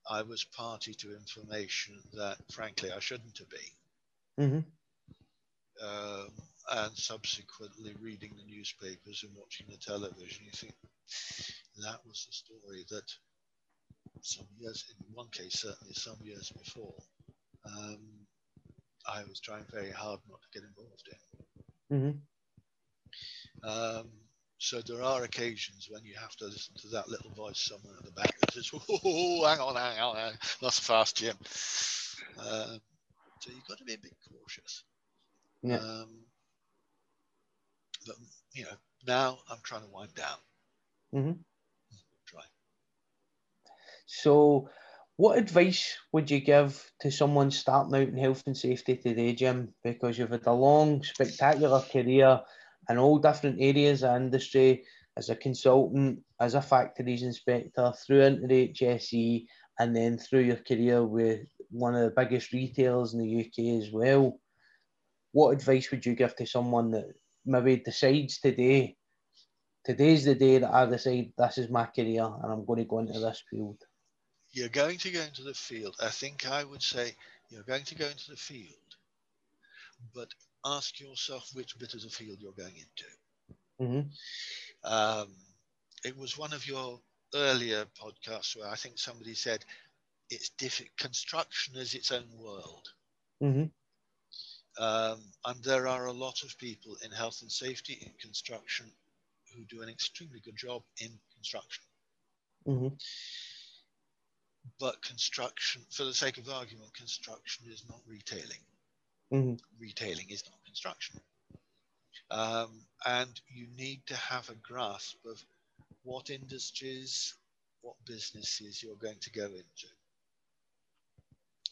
Speaker 3: I was party to information that, frankly, I shouldn't have been.
Speaker 2: Mm-hmm.
Speaker 3: Um, and subsequently reading the newspapers and watching the television, you think that was the story that some years, in one case, certainly some years before, um, I was trying very hard not to get involved
Speaker 2: in.
Speaker 3: Mm-hmm. Um, so there are occasions when you have to listen to that little voice somewhere at the back that says, "Oh, hang on, hang on, hang on. that's fast, Jim." Um, so you've got to be a bit cautious.
Speaker 2: Yeah.
Speaker 3: Um, but you know, now I'm trying to wind down.
Speaker 2: Mm-hmm.
Speaker 3: Try.
Speaker 2: So what advice would you give to someone starting out in health and safety today, Jim? Because you've had a long, spectacular career in all different areas of industry as a consultant, as a factories inspector, through into the HSE, and then through your career with one of the biggest retailers in the UK as well. What advice would you give to someone that maybe decides today, today's the day that I decide this is my career and I'm going to go into this field?
Speaker 3: you're going to go into the field. I think I would say you're going to go into the field, but ask yourself which bit of the field you're going into.
Speaker 2: Mm-hmm.
Speaker 3: Um, it was one of your earlier podcasts where I think somebody said it's difficult. Construction is its own world.
Speaker 2: Mm-hmm.
Speaker 3: Um, and there are a lot of people in health and safety in construction who do an extremely good job in construction.
Speaker 2: Mm-hmm.
Speaker 3: But construction, for the sake of argument, construction is not retailing.
Speaker 2: Mm-hmm.
Speaker 3: Retailing is not construction. Um, and you need to have a grasp of what industries, what businesses you're going to go into.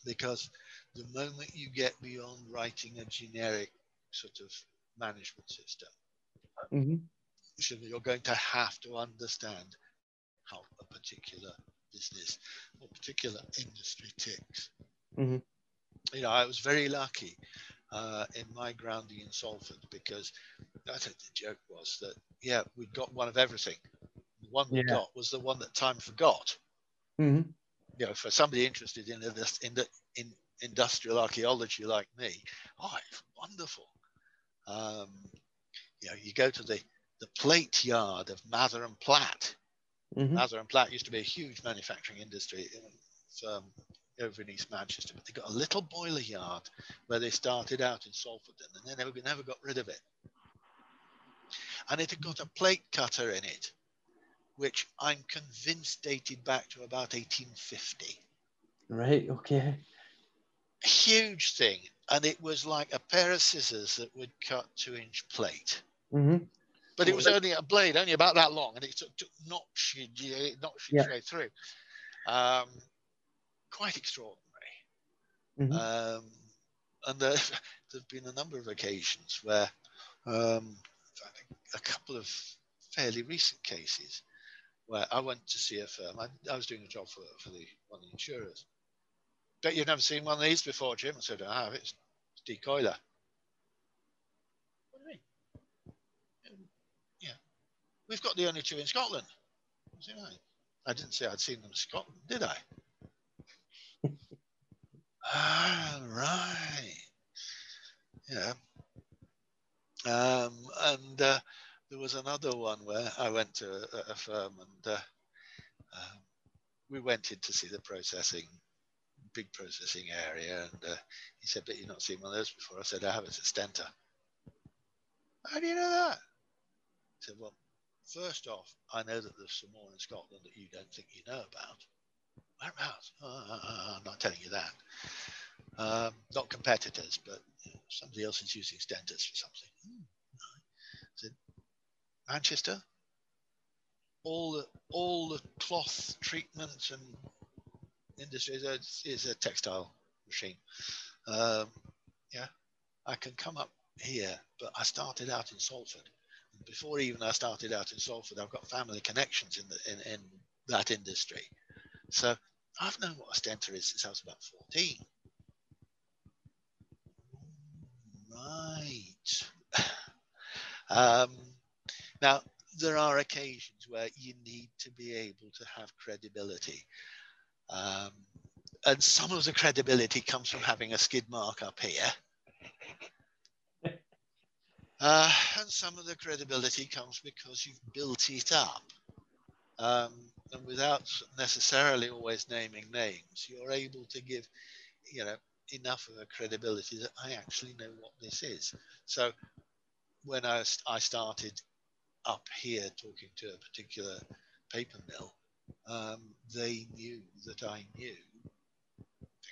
Speaker 3: Because the moment you get beyond writing a generic sort of management system,
Speaker 2: mm-hmm.
Speaker 3: you're going to have to understand how a particular business or particular industry ticks.
Speaker 2: Mm-hmm.
Speaker 3: You know, I was very lucky. uh, in my grounding in Salford because I think the joke was that yeah we got one of everything. The one we
Speaker 2: Yeah.
Speaker 3: got was the one that time forgot.
Speaker 2: hmm
Speaker 3: You know, for somebody interested in this in the in industrial archaeology like me, oh, it's wonderful. Um, you know, you go to the the plate yard of Mather and Platt.
Speaker 2: hmm
Speaker 3: Mather and Platt used to be a huge manufacturing industry in, um, over in East Manchester, but they got a little boiler yard where they started out in Salford, and they never never got rid of it. And it had got a plate cutter in it, which I'm convinced dated back to about 1850.
Speaker 2: Right. Okay.
Speaker 3: Huge thing, and it was like a pair of scissors that would cut two-inch plate.
Speaker 2: hmm
Speaker 3: But it was only a blade, only about that long, and it took, took notch, it notched
Speaker 2: Yeah.
Speaker 3: way through. Um, quite extraordinary.
Speaker 2: Mhm.
Speaker 3: Um, and there, there've been a number of occasions where, um, a couple of fairly recent cases where I went to see a firm. I, I was doing a job for, for the one of the insurers. Bet you've never seen one of these before, Jim. I said, I have. It's decoiler. What do you mean? Yeah. We've got the only two in Scotland. I said, "Right." I didn't say I'd seen them in Scotland, did I? ah, right. Yeah. Um, and uh, there was another one where I went to a, a firm and uh, um, we went in to see the processing, big processing area. And uh, he said, But you've not seen one of those before. I said, I have. It's a stenter. How do you know that? I said, Well, first off, I know that there's some more in Scotland that you don't think you know about. Whereabouts? Uh, I'm not telling you that. Um, not competitors, but you know, somebody else is using stenters for something. Hmm. Said, Manchester, all the all the cloth treatment and industry is a, is a textile machine. Um, yeah, I can come up here, but I started out in Salford. Before even I started out in Salford, I've got family connections in the in, in that industry. So I've known what a stenter is since I was about 14. Right. Um, now, there are occasions where you need to be able to have credibility. Um, and some of the credibility comes from having a skid mark up here. Uh, and some of the credibility comes because you've built it up. Um, and without necessarily always naming names, you're able to give, you know, enough of a credibility that I actually know what this is. So when I, I started up here talking to a particular paper mill, um, they knew that I knew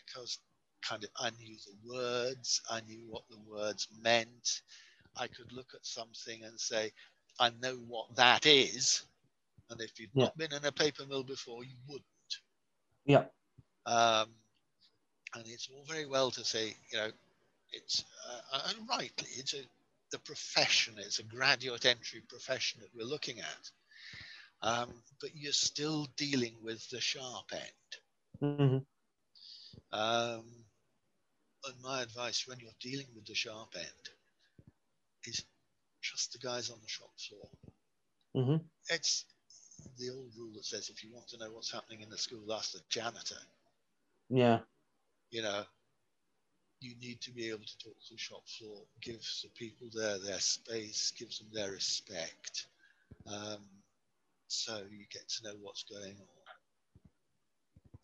Speaker 3: because kind of I knew the words, I knew what the words meant. I could look at something and say, I know what that is. And if you've
Speaker 2: Yeah.
Speaker 3: not been in a paper mill before, you wouldn't.
Speaker 2: Yeah.
Speaker 3: Um, and it's all very well to say, you know, it's uh, and rightly, it's a the profession, it's a graduate entry profession that we're looking at. Um, but you're still dealing with the sharp end.
Speaker 2: hmm
Speaker 3: Um, and my advice when you're dealing with the sharp end is trust the guys on the shop floor.
Speaker 2: hmm
Speaker 3: It's the old rule that says if you want to know what's happening in the school, ask the janitor.
Speaker 2: Yeah.
Speaker 3: You know, you need to be able to talk to the shop floor, give the people there their space, gives them their respect, um, so you get to know what's going on.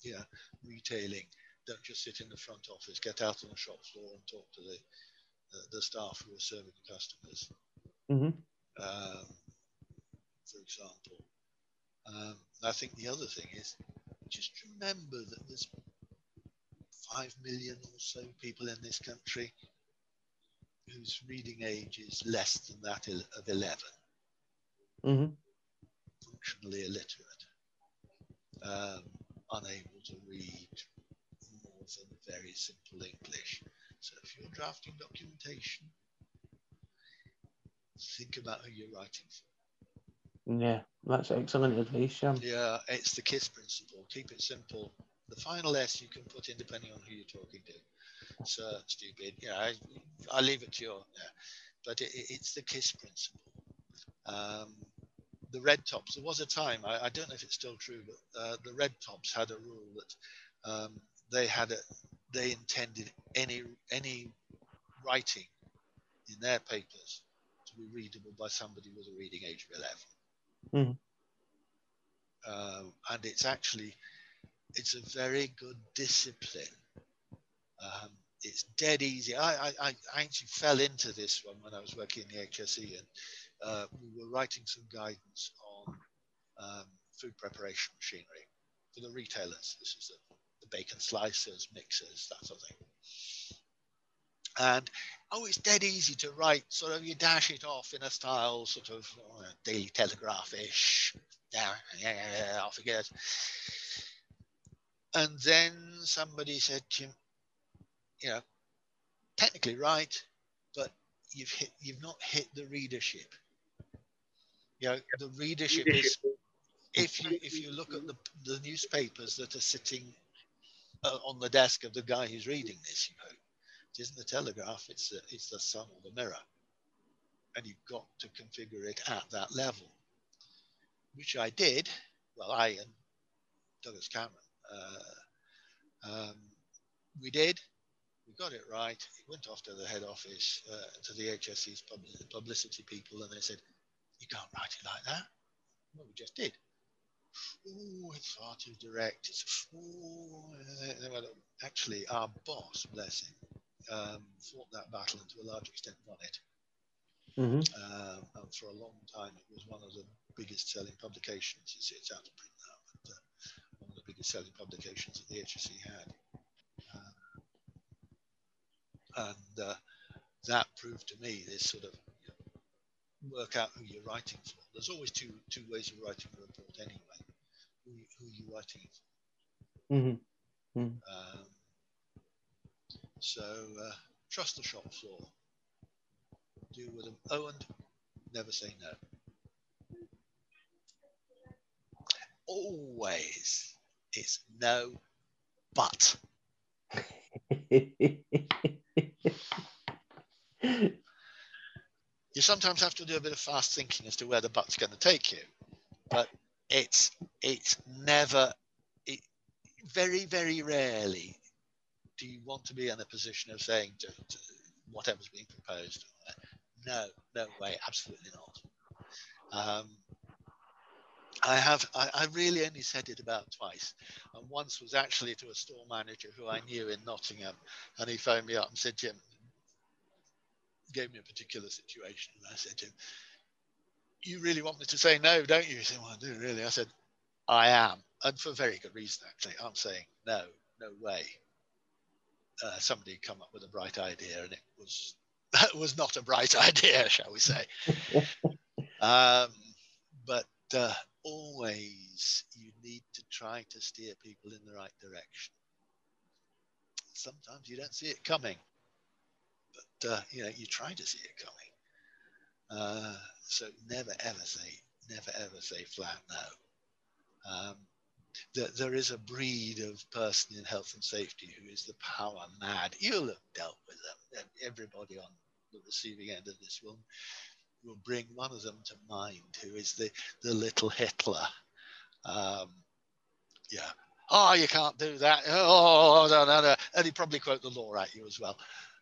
Speaker 3: Yeah, retailing. Don't just sit in the front office. Get out on the shop floor and talk to the the, the staff who are serving the customers.
Speaker 2: hmm
Speaker 3: Um, for example, um, I think the other thing is just remember that there's five million or so people in this country whose reading age is less than that of 11,
Speaker 2: hmm
Speaker 3: functionally illiterate, um, unable to read more than very simple English. So if you're drafting documentation, think about who you're writing for.
Speaker 2: Yeah. That's excellent advice, Sam.
Speaker 3: Yeah, it's the KISS principle. Keep it simple. The final S you can put in depending on who you're talking to. So stupid. Yeah, I, I leave it to your. Yeah. But it, it's the KISS principle. Um, the red tops. There was a time. I, I, don't know if it's still true, but uh, the red tops had a rule that um, they had a. They intended any any writing in their papers to be readable by somebody with a reading age of 11. Mm. Uh, and it's actually it's a very good discipline. Um, it's dead easy. I, I, I actually fell into this one when I was working in the HSE, and uh, we were writing some guidance on um, food preparation machinery for the retailers. This is the, the bacon slicers, mixers, that sort of thing. And oh, it's dead easy to write. Sort of, you dash it off in a style, sort of uh, Daily Telegraph-ish. Yeah, yeah, yeah, I forget. And then somebody said to him, you know, technically right, but you've hit, you've not hit the readership. You know, the readership is if you if you look at the, the newspapers that are sitting uh, on the desk of the guy who's reading this, you know, it isn't the Telegraph, it's the, it's the Sun or the Mirror, and you've got to configure it at that level, which I did. Well, I and Douglas Cameron, uh, um, we did we got it right. It went off to the head office, uh, to the HSE's publicity people, and they said, You can't write it like that. Well, we just did. Oh, it's far too direct. It's, oh, well, actually, our boss, bless him, um, fought that battle and to a large extent won it. Mm-hmm. Um, and for a long time, it was one of the biggest selling publications. It's, it's out of print now, but uh, one of the biggest selling publications that the HSE had and uh, that proved to me this sort of work out who you're writing for. There's always two two ways of writing a report anyway. Who, who are you writing it for? Mm-hmm. Mm-hmm. Um, so uh, trust the shop floor. Deal with them. Oh, and never say no. Always, it's no, but. you sometimes have to do a bit of fast thinking as to where the butt's going to take you, but it's it's never, it, very very rarely do you want to be in a position of saying to, to whatever's being proposed, no, no way, absolutely not. Um, I have, I, I, really only said it about twice. And once was actually to a store manager who I knew in Nottingham. And he phoned me up and said, Jim, gave me a particular situation. And I said to him, You really want me to say no, don't you? He said, Well, I do really. I said, I am. And for very good reason, actually. I'm saying, No, no way. Uh, somebody come up with a bright idea, and it was that was not a bright idea, shall we say? um, but uh, always you need to try to steer people in the right direction. Sometimes you don't see it coming, but uh, you know you try to see it coming. Uh, so never ever say, never ever say flat no. Um, there is a breed of person in health and safety who is the power mad. You'll have dealt with them. Everybody on the receiving end of this will will bring one of them to mind, who is the the little Hitler. Um, yeah. Oh, you can't do that. Oh, no, no, no. And he probably quote the law at you as well.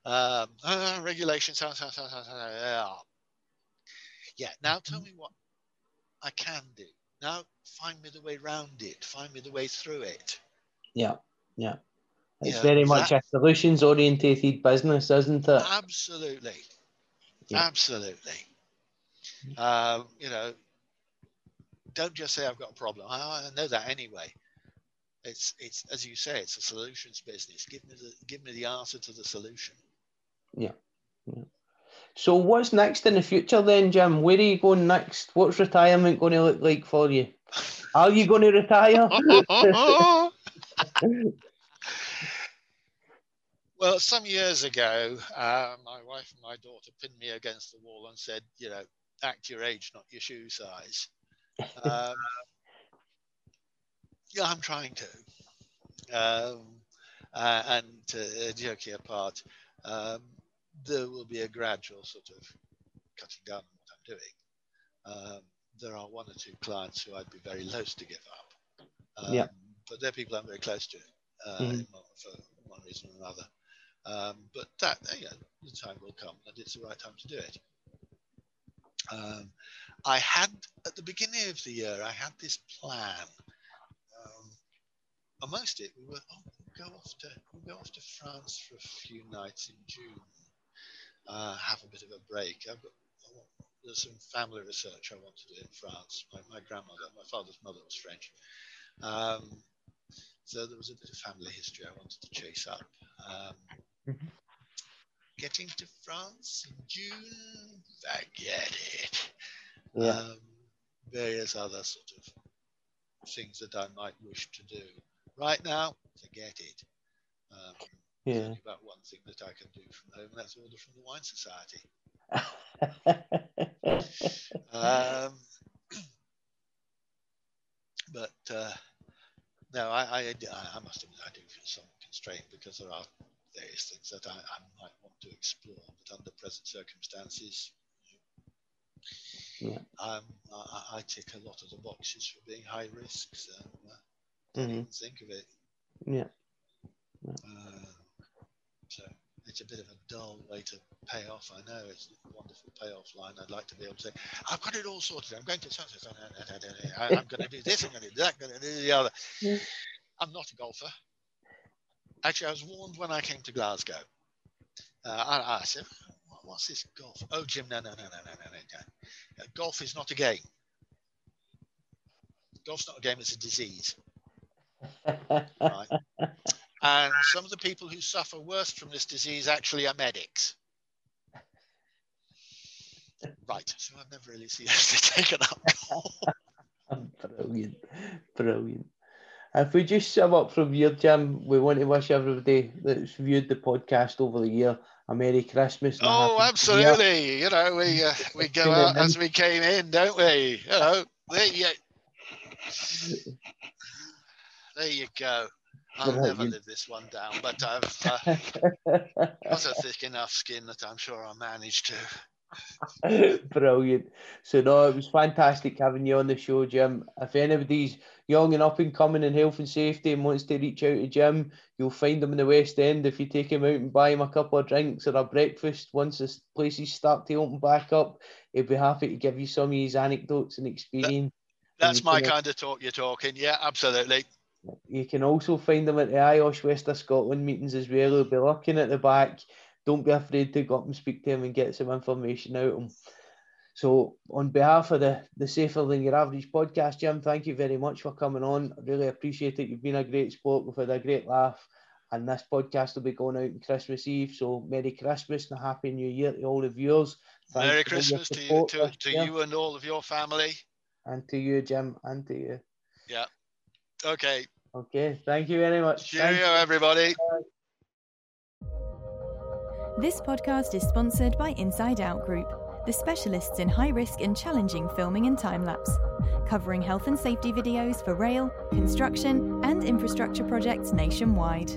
Speaker 3: Um, uh, regulations. Yeah. yeah. Now tell me what I can do. Now find me the way round it. Find me the way through it.
Speaker 2: Yeah. Yeah. It's very much that, a solutions orientated business, isn't it?
Speaker 3: Absolutely. Yeah. Absolutely. Um, you know, don't just say I've got a problem. I, I, know that anyway. It's it's as you say, it's a solutions business. Give me the give me the answer to the solution.
Speaker 2: Yeah. yeah. So what's next in the future then, Jim? Where are you going next? What's retirement going to look like for you? Are you going to retire?
Speaker 3: well, some years ago, uh, my wife and my daughter pinned me against the wall and said, you know, act your age, not your shoe size. Um, yeah, I'm trying to. Um, Uh, and uh, joking apart, um, there will be a gradual sort of cutting down on what I'm doing. Um, there are one or two clients who I'd be very loath to give up. Um,
Speaker 2: yeah.
Speaker 3: But they're people I'm very close to uh, mm. for one reason or another. Um, but that, you know, the time will come and it's the right time to do it. Um, I had, at the beginning of the year, I had this plan. Um, amongst it, we were, oh, we'll go off to, we'll go off to France for a few nights in June, uh, have a bit of a break. I've got, there's some family research I want to do in France. My, my grandmother, my father's mother was French. Um, so there was a bit of family history I wanted to chase up. Um, mm-hmm. Getting to France in June, forget it. Yeah. Um, various other sort of things that I might wish to do. Right now, forget it. Um, yeah. about one thing that I can do from home, and that's order from the Wine Society. um, but uh, no, I, I, I must admit I do feel some constraint because there are various things that I, I might want to explore, but under present circumstances, yeah. um, I, I, tick a lot of the boxes for being high risk, so uh, mm-hmm. even think of it.
Speaker 2: Yeah.
Speaker 3: yeah. Uh, so it's a bit of a dull way to pay off. I know it's a wonderful payoff line. I'd like to be able to say, I've got it all sorted. I'm going to I'm going to do this. I'm going to do that. I'm going to do the other. I'm not a golfer. Actually, I was warned when I came to Glasgow. Uh, I, I, said, "What's this golf?" Oh, Jim, no, no, no, no, no, no, no. Uh, golf is not a game. Golf's not a game. It's a disease. right? And some of the people who suffer worst from this disease actually are medics. Right, so I've never really seen anything taken up.
Speaker 2: brilliant, brilliant. If we just sum up from your Jim, we want to wish everybody that's viewed the podcast over the year a Merry Christmas.
Speaker 3: Oh, absolutely. You know, we uh, we go out as we came in, don't we? You know, there you, there you go. I'll never live this one down, but I've uh, got a thick enough skin that I'm sure I'll manage
Speaker 2: to. Brilliant. So no, it was fantastic having you on the show, Jim. If anybody's young and up and coming in health and safety and wants to reach out to Jim, you'll find him in the West End if you take him out and buy him a couple of drinks or a breakfast. Once the places start to open back up, he'll be happy to give you some of his anecdotes and experience.
Speaker 3: That, that's my kind of talk you're talking. Yeah, absolutely.
Speaker 2: You can also find them at the IOSH West of Scotland meetings as well. He'll be looking at the back. Don't be afraid to go up and speak to them and get some information out of him. So, on behalf of the, the Safer Than Your Average podcast, Jim, thank you very much for coming on. I really appreciate it. You've been a great sport. We've had a great laugh. And this podcast will be going out on Christmas Eve. So, Merry Christmas and a Happy New Year to all the viewers.
Speaker 3: Thanks Merry Christmas to you, to, to you and all of your family.
Speaker 2: And to you, Jim, and to you.
Speaker 3: Yeah. Okay.
Speaker 2: Okay. Thank you very much.
Speaker 3: Cheerio, everybody.
Speaker 1: This podcast is sponsored by Inside Out Group, the specialists in high risk and challenging filming and time lapse, covering health and safety videos for rail, construction, and infrastructure projects nationwide.